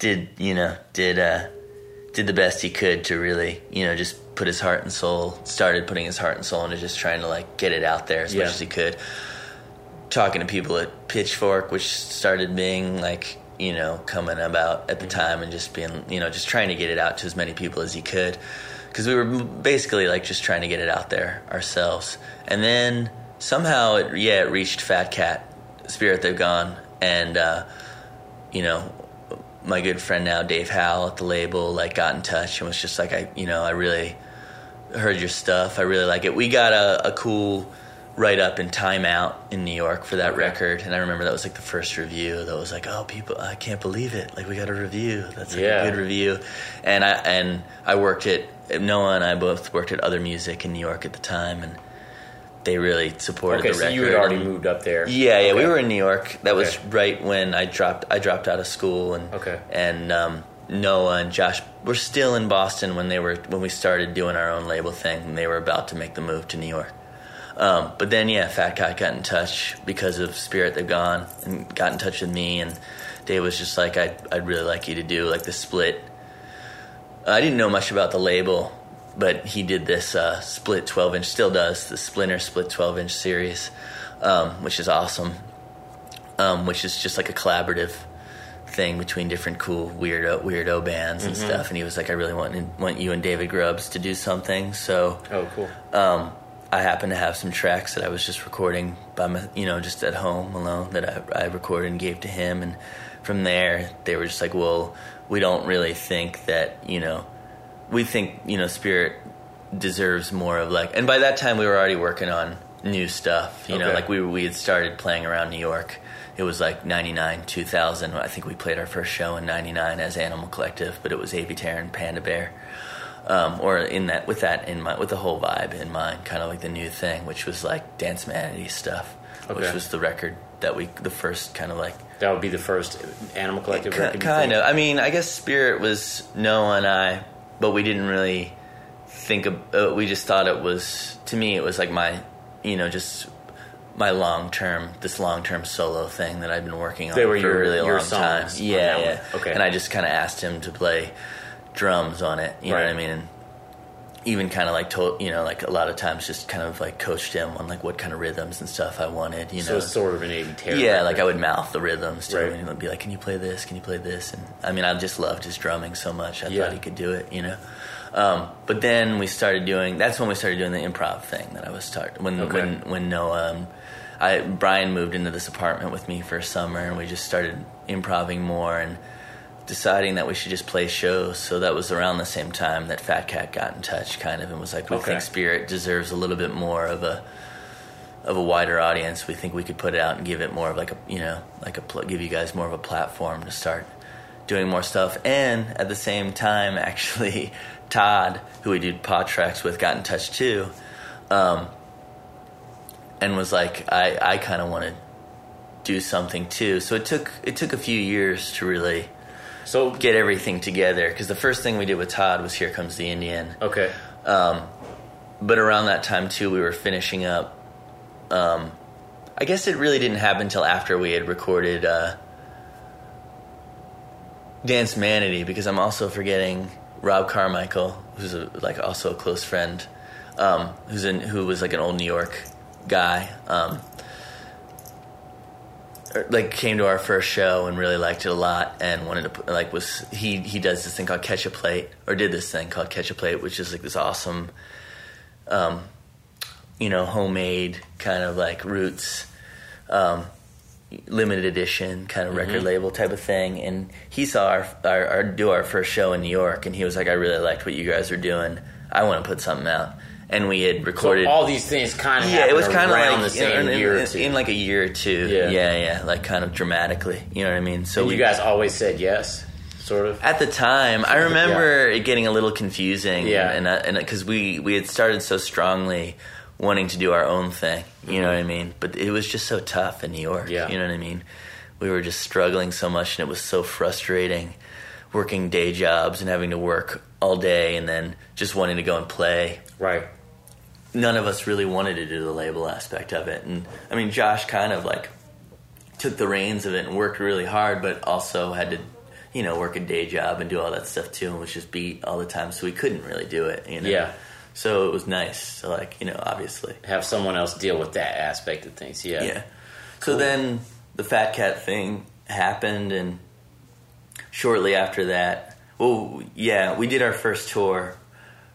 did you know did uh, did the best he could to really you know just put his heart and soul. Started putting his heart and soul into just trying to like get it out there as Yeah. much as he could. Talking to people at Pitchfork, which started being like you know coming about at the time and just being you know just trying to get it out to as many people as he could because we were basically like just trying to get it out there ourselves. And then somehow it yeah it reached Fat Cat spirit they've gone and uh, you know my good friend now dave howell at the label like got in touch and was just like i you know i really heard your stuff. I really like it. We got a, a cool write up in time out in new york for that record and i remember that was like the first review that was like oh people i can't believe it. Like we got a review. That's like Yeah. a good review. And i and i worked at noah and i both worked at other music in new york at the time and they really supported Okay, the so record you had already and- moved up there. yeah, yeah, we were in New York. That was right when I dropped. I dropped out of school, and Okay. and um, Noah and Josh were still in Boston when they were when we started doing our own label thing. And they were about to make the move to New York. Um, but then, yeah, Fat Cat got in touch because of Spirit They've Gone, and got in touch with me. And Dave was just like, "I'd, I'd really like you to do like the split." I didn't know much about the label, but he did this uh, split 12 inch, still does the Splinter split 12 inch series, um, which is awesome. Um, which is just like a collaborative thing between different cool weirdo weirdo bands and stuff. And he was like, "I really want want you and David Grubbs to do something." So Oh, cool. um, I happened to have some tracks that I was just recording by my, you know, just at home alone that I, I recorded and gave to him. And from there, they were just like, well, we don't really think that, you know, we think, you know, Spirit deserves more of like, and by that time we were already working on new stuff, you know, like we, we had started playing around New York. It was like 99 2000 i think we played our first show in 99 as animal collective but it was Avey Tare and panda bear. Um, or in that with that in mind with the whole vibe in mind kind of like the new thing which was like Danse Manatee stuff which was the record that we the first kind of like That would be the first Animal Collective record. kind of i mean i guess spirit was noah and i but we didn't really think of uh, we just thought it was to me it was like my you know just my long term this long term solo thing that I've been working on They were for your- a really your long time. Yeah, yeah. Okay. And I just kind of asked him to play drums on it. You know what I mean? And even kind of like told you know like a lot of times just kind of like coached him on like what kind of rhythms and stuff I wanted. You So know, it's sort of an Avey Tare. yeah, record. like I would mouth the rhythms to Right. him and be like, "Can you play this? Can you play this?" And I mean, I just loved his drumming so much. I Yeah. thought he could do it, you know. Um, but then we started doing. That's when we started doing the improv thing that I was start when Okay. when when Noah, um, I Brian moved into this apartment with me for a summer, and we just started improving more and deciding that we should just play shows. So that was around the same time that Fat Cat got in touch, kind of, and was like, "We Okay. think Spirit deserves a little bit more of a." of a wider audience, we think we could put it out and give it more of like a you know like a pl- give you guys more of a platform to start doing more stuff. And at the same time, actually, Todd, who we did Paw Tracks with, got in touch too, um, and was like, I I kind of want to do something too. So it took it took a few years to really So get everything together because the first thing we did with Todd was Here Comes the Indian okay. but around that time too, we were finishing up. Um, I guess it really didn't happen until after we had recorded uh, Danse Manatee because I'm also forgetting Rob Carmichael, who's a, like also a close friend, um, who's in who was like an old New York guy. Like came to our first show and really liked it a lot and wanted to like was he he does this thing called Catsup Plate or did this thing called Catsup Plate which is like this awesome um, you know, homemade kind of like roots, um, limited edition kind of record label type of thing. And he saw our, our, our do our first show in New York, and he was like, "I really liked what you guys are doing. I want to put something out." And we had So recorded. all these things kind of yeah, it was kind of like the same in, in- year in- in like a year or two. Yeah. yeah, yeah, like kind of dramatically. You know what I mean? So and we you guys always said yes, sort of. at the time, I remember it getting a little confusing. Yeah. and uh, and uh, because we we had started so strongly wanting to do our own thing, you know what I mean. But it was just so tough in New York. Yeah. you know what I mean. We were just struggling so much, and it was so frustrating, working day jobs and having to work all day, and then just wanting to go and play Right. None of us really wanted to do the label aspect of it. And I mean, Josh kind of like took the reins of it and worked really hard, but also had to, you know, work a day job and do all that stuff too, and was just beat all the time. So we couldn't really do it, you know. Yeah. So it was nice to like, you know, obviously. Have someone else deal with that aspect of things. Yeah. Yeah. So then the Fat Cat thing happened, and shortly after that, well, yeah, we did our first tour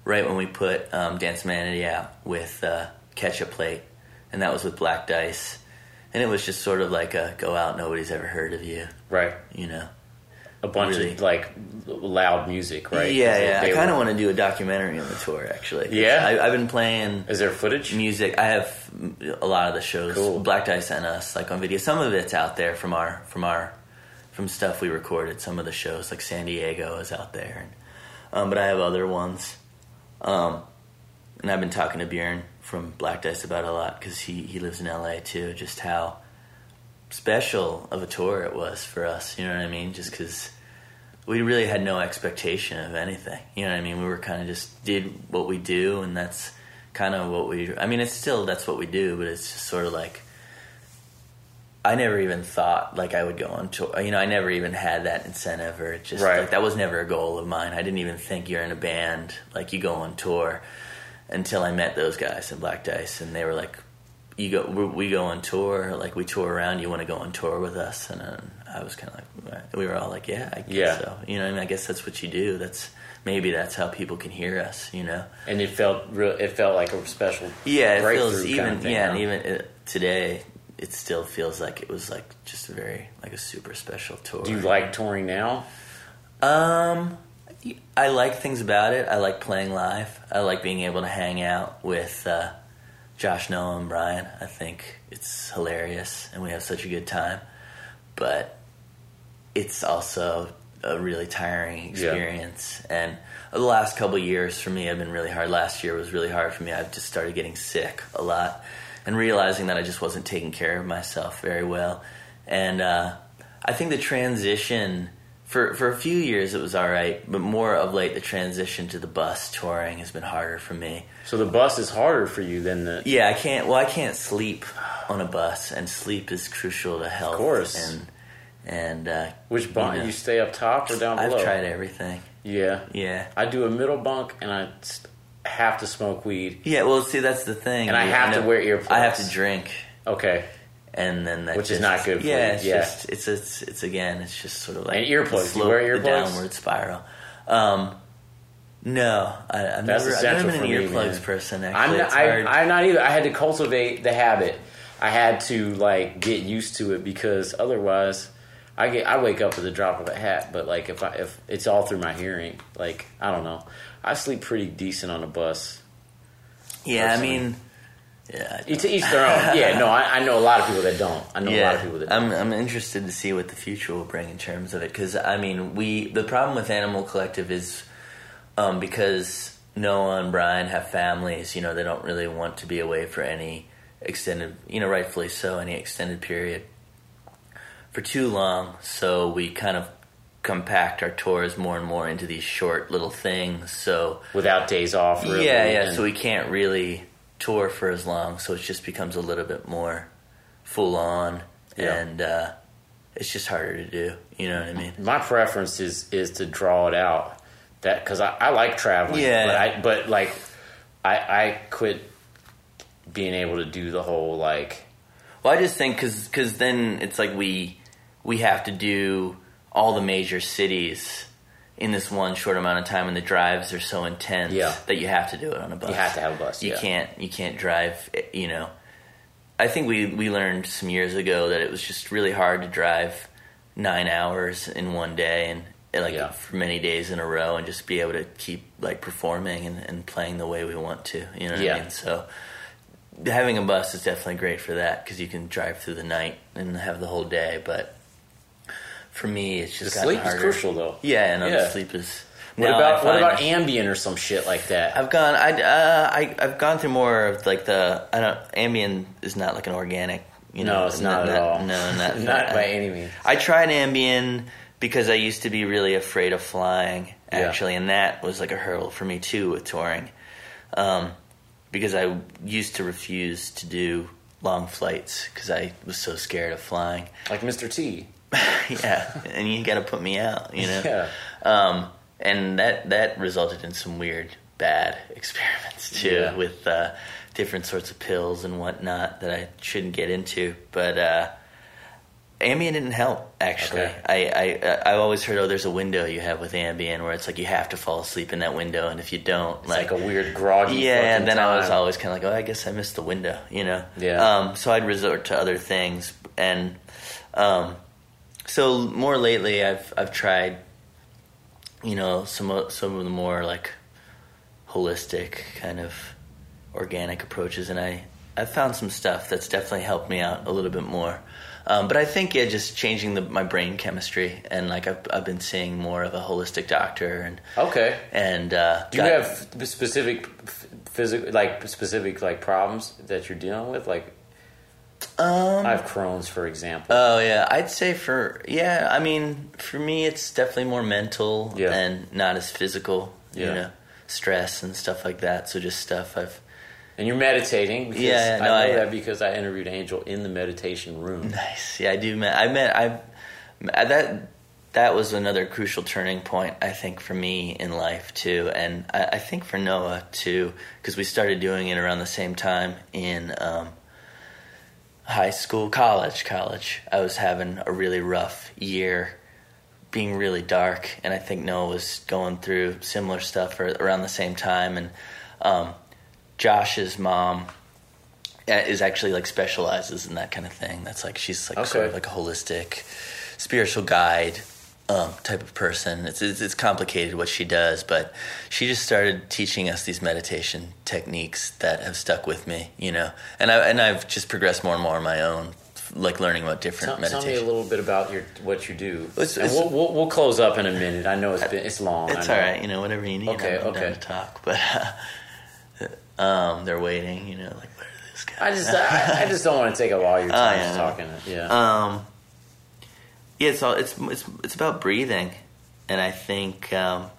right when we put um, Danse Manatee out with uh, Catsup Plate, and that was with Black Dice. And it was just sort of like a go out, nobody's ever heard of you, Right. you know? A bunch Really. of like loud music, right? Yeah, yeah. I kind of want to do a documentary on the tour, actually. Yeah? I, I've been playing Is there footage? music. I have a lot of the shows. Cool. Black Dice and us, like on video. Some of it's out there from our from our from stuff we recorded. Some of the shows, like San Diego, is out there, and, um, but I have other ones. Um, and I've been talking to Bjorn from Black Dice about a lot because he he lives in LA too. Just how special of a tour it was for us. You know what I mean? Just because we really had no expectation of anything. You know what I mean? We were kind of just did what we do, and that's kind of what we. I mean, it's still that's what we do, but it's just sort of like I never even thought like I would go on tour. You know, I never even had that incentive, or it just Right. like that was never a goal of mine. I didn't even think you're in a band like you go on tour until I met those guys in Black Dice, and they were like. You go, we go on tour, like we tour around. You want to go on tour with us? And I was kind of like, we were all like, yeah, I guess Yeah. so. You know, I mean, I guess that's what you do. That's maybe that's how people can hear us. You know, and it felt real. It felt like a special. yeah, it feels even thing, yeah, huh? and even uh, today, it still feels like it was like just a very like a super special tour. Do you like touring now? Um, I like things about it. I like playing live. I like being able to hang out with uh, Josh, Noah, and Brian. I think it's hilarious, and we have such a good time. but it's also a really tiring experience. And the last couple of years for me have been really hard. Last year was really hard for me. I've just started getting sick a lot and realizing that I just wasn't taking care of myself very well. And uh, I think the transition for for a few years it was all right, but more of late the transition to the bus touring has been harder for me. So the bus is harder for you than the. Yeah, I can't. Well, I can't sleep on a bus, and sleep is crucial to health. Of course. And and uh, Which bunk? you You, stay up top or down below? I've tried everything. Yeah. Yeah. I do a middle bunk and I have to smoke weed. Yeah. Well, see, that's the thing. And I have to wear earplugs. I have to drink, Okay. and then that Which is not good for yeah, you, it's yeah. just it's it's it's again, it's just sort of like And earplugs. the You wear the earplugs? downward spiral. Um, no, I, That's never I've never been an earplugs man. person. I'm not. I, I'm not either. I had to cultivate the habit. I had to like get used to it because otherwise, I get I wake up with the drop of a hat. But like if I if it's all through my hearing, like I don't know, I sleep pretty decent on a bus. yeah, I mean, yeah, I To each their own. Yeah, no, I, I know a lot of people that don't. I know a lot of people that don't. I'm I'm interested to see what the future will bring in terms of it because I mean we the problem with Animal Collective is um, because Noah and Brian have families. You know they don't really want to be away for any extended. You know rightfully so any extended period for too long. So we kind of compact our tours more and more into these short little things. So Without days off. Really, yeah, yeah. and- So we can't really tour for as long, so it just becomes a little bit more full on, Yeah. and uh, it's just harder to do. You know what I mean? my preference is is to draw it out that because I, I like traveling Yeah. but I but like I I quit being able to do the whole like Well, I just think because then it's like we we have to do all the major cities in this one short amount of time, and the drives are so intense Yeah. that you have to do it on a bus. You have to have a bus, You yeah. can't you can't drive. You know, I think we we learned some years ago that it was just really hard to drive nine hours in one day and. and, Like Yeah. for many days in a row, and just be able to keep like performing and, and playing the way we want to, you know what Yeah. I mean? So having a bus is definitely great for that because you can drive through the night and have the whole day. But for me, it's just gotten sleep harder. is crucial though Yeah, and Yeah. sleep is. what about what about Ambien or some shit like that I've gone. I, uh, I I've gone through more of like the. I don't. Ambien is not like an organic. You know, no it's not, at all No, not not by any means I tried Ambien because I used to be really afraid of flying, Yeah. actually, and that was like a hurdle for me too with touring, um, because I used to refuse to do long flights because I was so scared of flying. like Mr. T yeah, and you got to put me out, you know. yeah Um, and that that resulted in some weird bad experiments too Yeah. with uh, different sorts of pills and whatnot that I shouldn't get into. But uh, Ambien didn't help. Actually, Okay. I I I always heard oh there's a window you have with Ambien where it's like you have to fall asleep in that window, and if you don't, it's like, a weird groggy yeah, and then I was always kind of like, oh, I guess I missed the window, you know. Yeah. Um, so I'd resort to other things, and um, so more lately, I've I've tried, you know, some some of the more like holistic kind of organic approaches, and I I've found some stuff that's definitely helped me out a little bit more. Um, but I think yeah, just changing the, my brain chemistry, and like I've I've been seeing more of a holistic doctor, and okay and uh, do you got- have specific physical like specific like problems that you're dealing with like um, I have Crohn's for example Oh yeah, I'd say for yeah. I mean, for me, it's definitely more mental Yeah. and not as physical. Yeah. You know, stress and stuff like that. So just stuff I've. And you're meditating. Because Yeah, yeah, I no, know I- that because I interviewed Angel in the meditation room. Nice. Yeah, I do. I met. I that that was another crucial turning point. I think for me in life too, and I, I think for Noah too, because we started doing it around the same time in. Um, high school, college, college. I was having a really rough year, being really dark, and I think Noah was going through similar stuff ar- around the same time. And um, Josh's mom uh, is actually like specializes in that kind of thing. That's like she's like sort of like a holistic spiritual guide um, type of person. It's, it's it's complicated what she does, but she just started teaching us these meditation techniques that have stuck with me, you know. And I and I've just progressed more and more on my own like learning about different Tell, tell meditation. me a little bit about your what you do, It's- and it's- we'll, we'll we'll close up in a minute. I know it's been it's long. It's all right, you know, whatever you need. Okay, I'm, okay. to talk, but uh, um, they're waiting. You know, like where did this guy? I just I, I just don't want to take up all your time Oh, yeah. just talking. Yeah. Um, yeah, it's all it's it's it's about breathing, and I think um,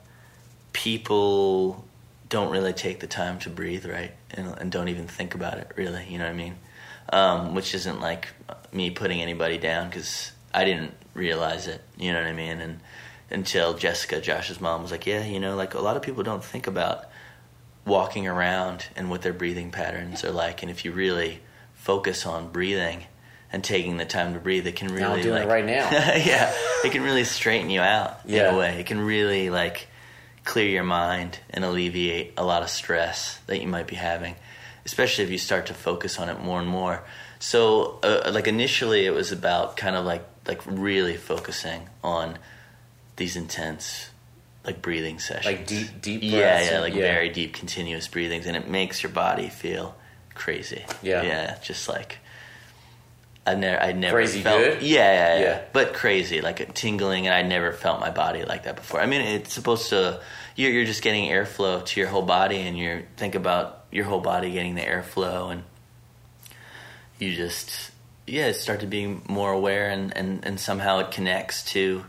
people don't really take the time to breathe right, and, and don't even think about it really. You know what I mean? Um, which isn't like me putting anybody down because I didn't realize it. You know what I mean? And until Jessica, Josh's mom, was like, "Yeah, you know, like a lot of people don't think about." walking around and what their breathing patterns are like and if you really focus on breathing and taking the time to breathe it can really Now I'm doing it like, right now. yeah it can really straighten you out Yeah. in a way it can really like clear your mind and alleviate a lot of stress that you might be having especially if you start to focus on it more and more so uh, like initially it was about kind of like like really focusing on these intense like breathing sessions like deep deep. yeah, breaths yeah, and- like very deep, continuous breathings, and it makes your body feel crazy. Yeah. yeah, just like I never, I never Crazy felt, good? Yeah, yeah, yeah, Yeah. but crazy, like a tingling, and I never felt my body like that before. I mean, it's supposed to. You're, you're just getting airflow to your whole body, and you think about your whole body getting the airflow, and you just yeah start to be more aware, and and and somehow it connects to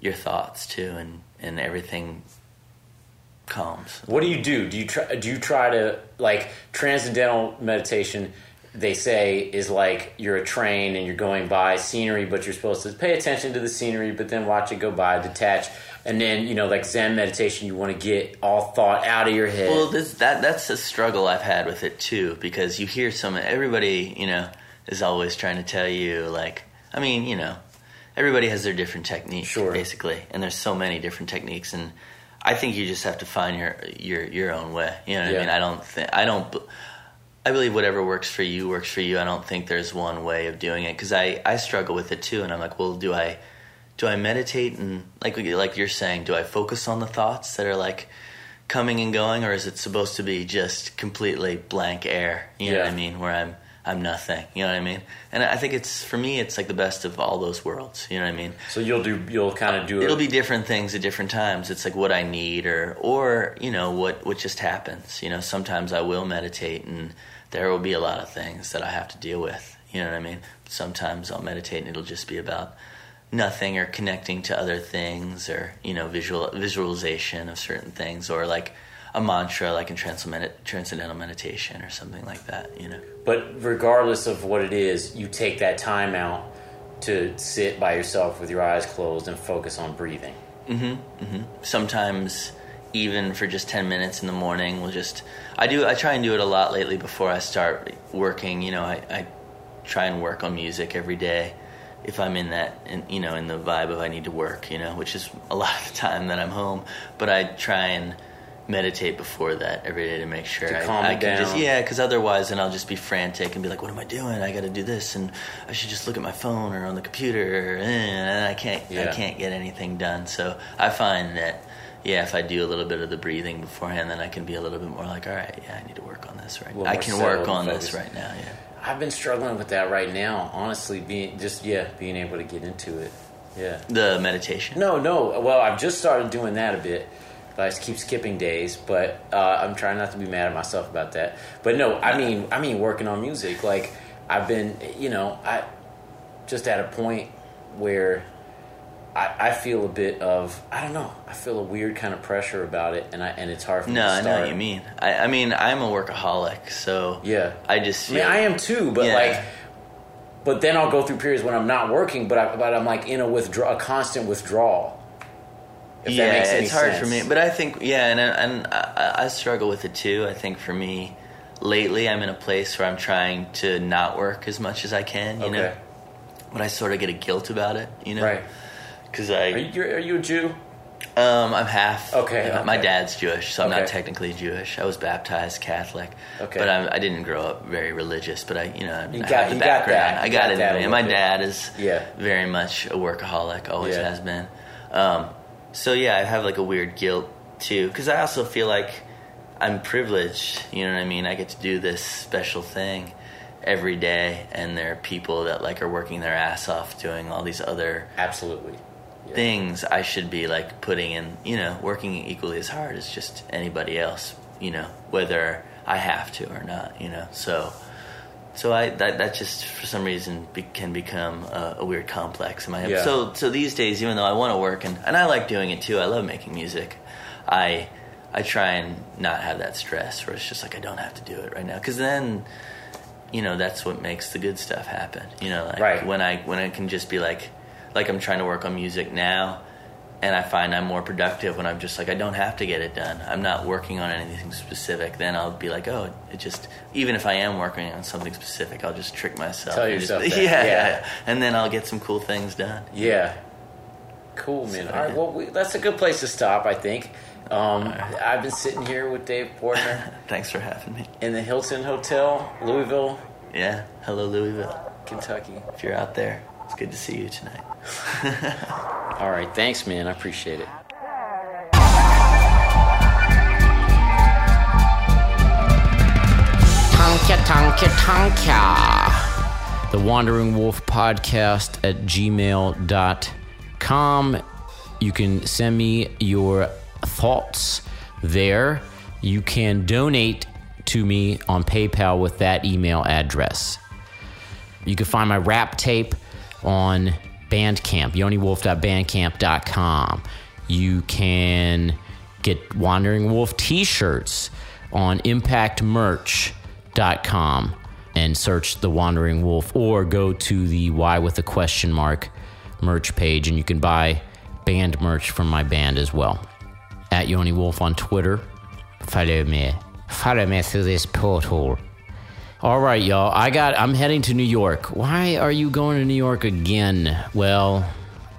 your thoughts too, and and everything calms. What do you do? Do you try? Do you try to like transcendental meditation? They say is like you're a train and you're going by scenery, but you're supposed to pay attention to the scenery, but then watch it go by, detach, and then you know like Zen meditation, you want to get all thought out of your head. Well, this, that that's a struggle I've had with it too, because you hear some everybody, you know, is always trying to tell you like, I mean, you know, everybody has their different techniques, Sure. basically, and there's so many different techniques, and I think you just have to find your your your own way. You know what Yeah. I mean? I don't think I don't. I believe whatever works for you works for you. I don't think there's one way of doing it because I, I struggle with it too, and I'm like, well, do I do I meditate and like like you're saying, do I focus on the thoughts that are like coming and going, or is it supposed to be just completely blank air? You know what Yeah. I mean? Where I'm I'm nothing. You know what I mean? And I think it's for me, it's like the best of all those worlds. You know what I mean? so you'll do you'll kind of do It'll it. be different things at different times. It's like what I need, or or you know what what just happens. You know, sometimes I will meditate, and there will be a lot of things that I have to deal with. You know what I mean? Sometimes I'll meditate, and it'll just be about nothing, or connecting to other things, or you know, visual visualization of certain things, or like a mantra, like in transcendental transcendental meditation, or something like that. You know. But regardless of what it is, you take that time out to sit by yourself with your eyes closed and focus on breathing. Mm-hmm, mm-hmm. sometimes even for just 10 minutes in the morning we'll just i do i try and do it a lot lately before i start working you know i, I try and work on music every day if i'm in that in, you know in the vibe of i need to work you know which is a lot of the time that i'm home but i try and meditate before that every day to make sure To I, calm I can just down. yeah because otherwise then i'll just be frantic and be like what am i doing? I gotta do this and i should just look at my phone or on the computer and eh, i can't i can't get anything done. So i find that yeah if i do a little bit of the breathing beforehand then i can be a little bit more like all right yeah i need to work on this right little now i can work on and this right now yeah I've been struggling with that right now, honestly. Being just yeah, being able to get into it. Yeah. the meditation No, no. Well, I've just started doing that a bit. But I just keep skipping days, but uh, I'm trying not to be mad at myself about that. But no, I mean, I mean, working on music. Like I've been, you know, I just at a point where I, I feel a bit of, I don't know, I feel a weird kind of pressure about it, and I and it's hard for me no i know what you mean I, I mean i'm a workaholic so Yeah. i just I mean, I am too, but Yeah. like, but then I'll go through periods when I'm not working, but I, but I'm like in a withdraw, a constant withdrawal. If yeah, that makes any it's hard sense. for me. But I think, yeah, and and I, I struggle with it too. I think for me, lately, I'm in a place where I'm trying to not work as much as I can. You know, but I sort of get a guilt about it. You know, Right. Because I, Are you, are you a Jew? um, I'm half. Okay, uh, My okay. dad's Jewish, so I'm not technically Jewish. I was baptized Catholic. Okay. But I'm, I didn't grow up very religious. But I, you know, I, You I got- have the background. that. I got, got it. that a in me. And my dad is Yeah. very much a workaholic. Always Yeah. has been. Um, so yeah, I have like a weird guilt too, because I also feel like I'm privileged. You know what I mean? I get to do this special thing, every day, and there are people that like are working their ass off doing all these other Absolutely. Things I should be like putting in, you know, working equally as hard as just anybody else, you know, whether I have to or not, you know. So, so I that that just for some reason be, can become a, a weird complex in my head. Yeah. So so these days, even though I want to work and and I like doing it too, I love making music. I I try and not have that stress where it's just like I don't have to do it right now because then. You know that's what makes the good stuff happen. You know, like Right. when I when I can just be like, like I'm trying to work on music now, and I find I'm more productive when I'm just like I don't have to get it done. I'm not working on anything specific. Then I'll be like, oh, it just even if I am working on something specific, I'll just trick myself. Tell yourself just, that, yeah, yeah. yeah, and then I'll get some cool things done. Yeah. Cool, man. So, All right, yeah. well, we, that's a good place to stop, I think. Um, I've been sitting here with Dave Portner Thanks for having me. in the Hilton Hotel, Louisville, Yeah, hello Louisville. Kentucky. If you're out there, it's good to see you tonight. All right, thanks, man. I appreciate it. Tonka, tonka, tonka. The Wandering Wolf Podcast at gmail.com. You can send me your thoughts there. You can donate to me on PayPal with that email address. You can find my rap tape on Bandcamp, yoniwolf.bandcamp.com. You can get Wandering Wolf t shirts on impactmerch.com and search The Wandering Wolf or go to the Y with a question mark merch page and you can buy band merch from my band as well. At Yoni Wolf on Twitter. Follow me. Follow me through this portal. All right, y'all. I got. I'm heading to New York. Why are you going to New York again? Well,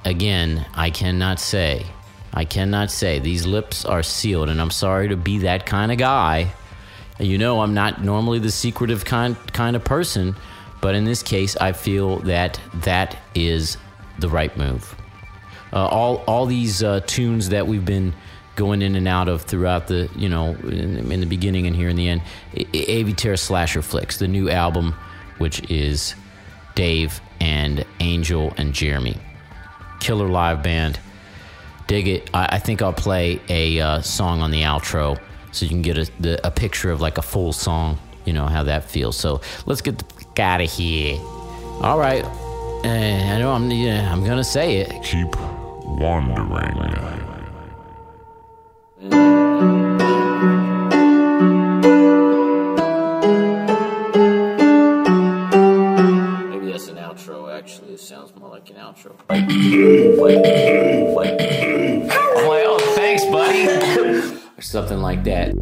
again, I cannot say. I cannot say. These lips are sealed, and I'm sorry to be that kind of guy. You know, I'm not normally the secretive kind kind of person, but in this case, I feel that that is the right move. Uh, all all these uh, tunes that we've been going in and out of throughout the you know in, in the beginning and here in the end. A- A- Avey Tare Slasher Flicks the new album which is Dave and Angel and Jeremy. Killer live band. Dig it. I, I think I'll play a uh, song on the outro so you can get a, the, a picture of like a full song you know how that feels. So let's get the out of here. All right. Uh, I know I'm yeah, I'm gonna say it. Keep wandering. Maybe that's an outro. Actually, it sounds more like an outro. I'm like, oh, thanks, buddy. or something like that.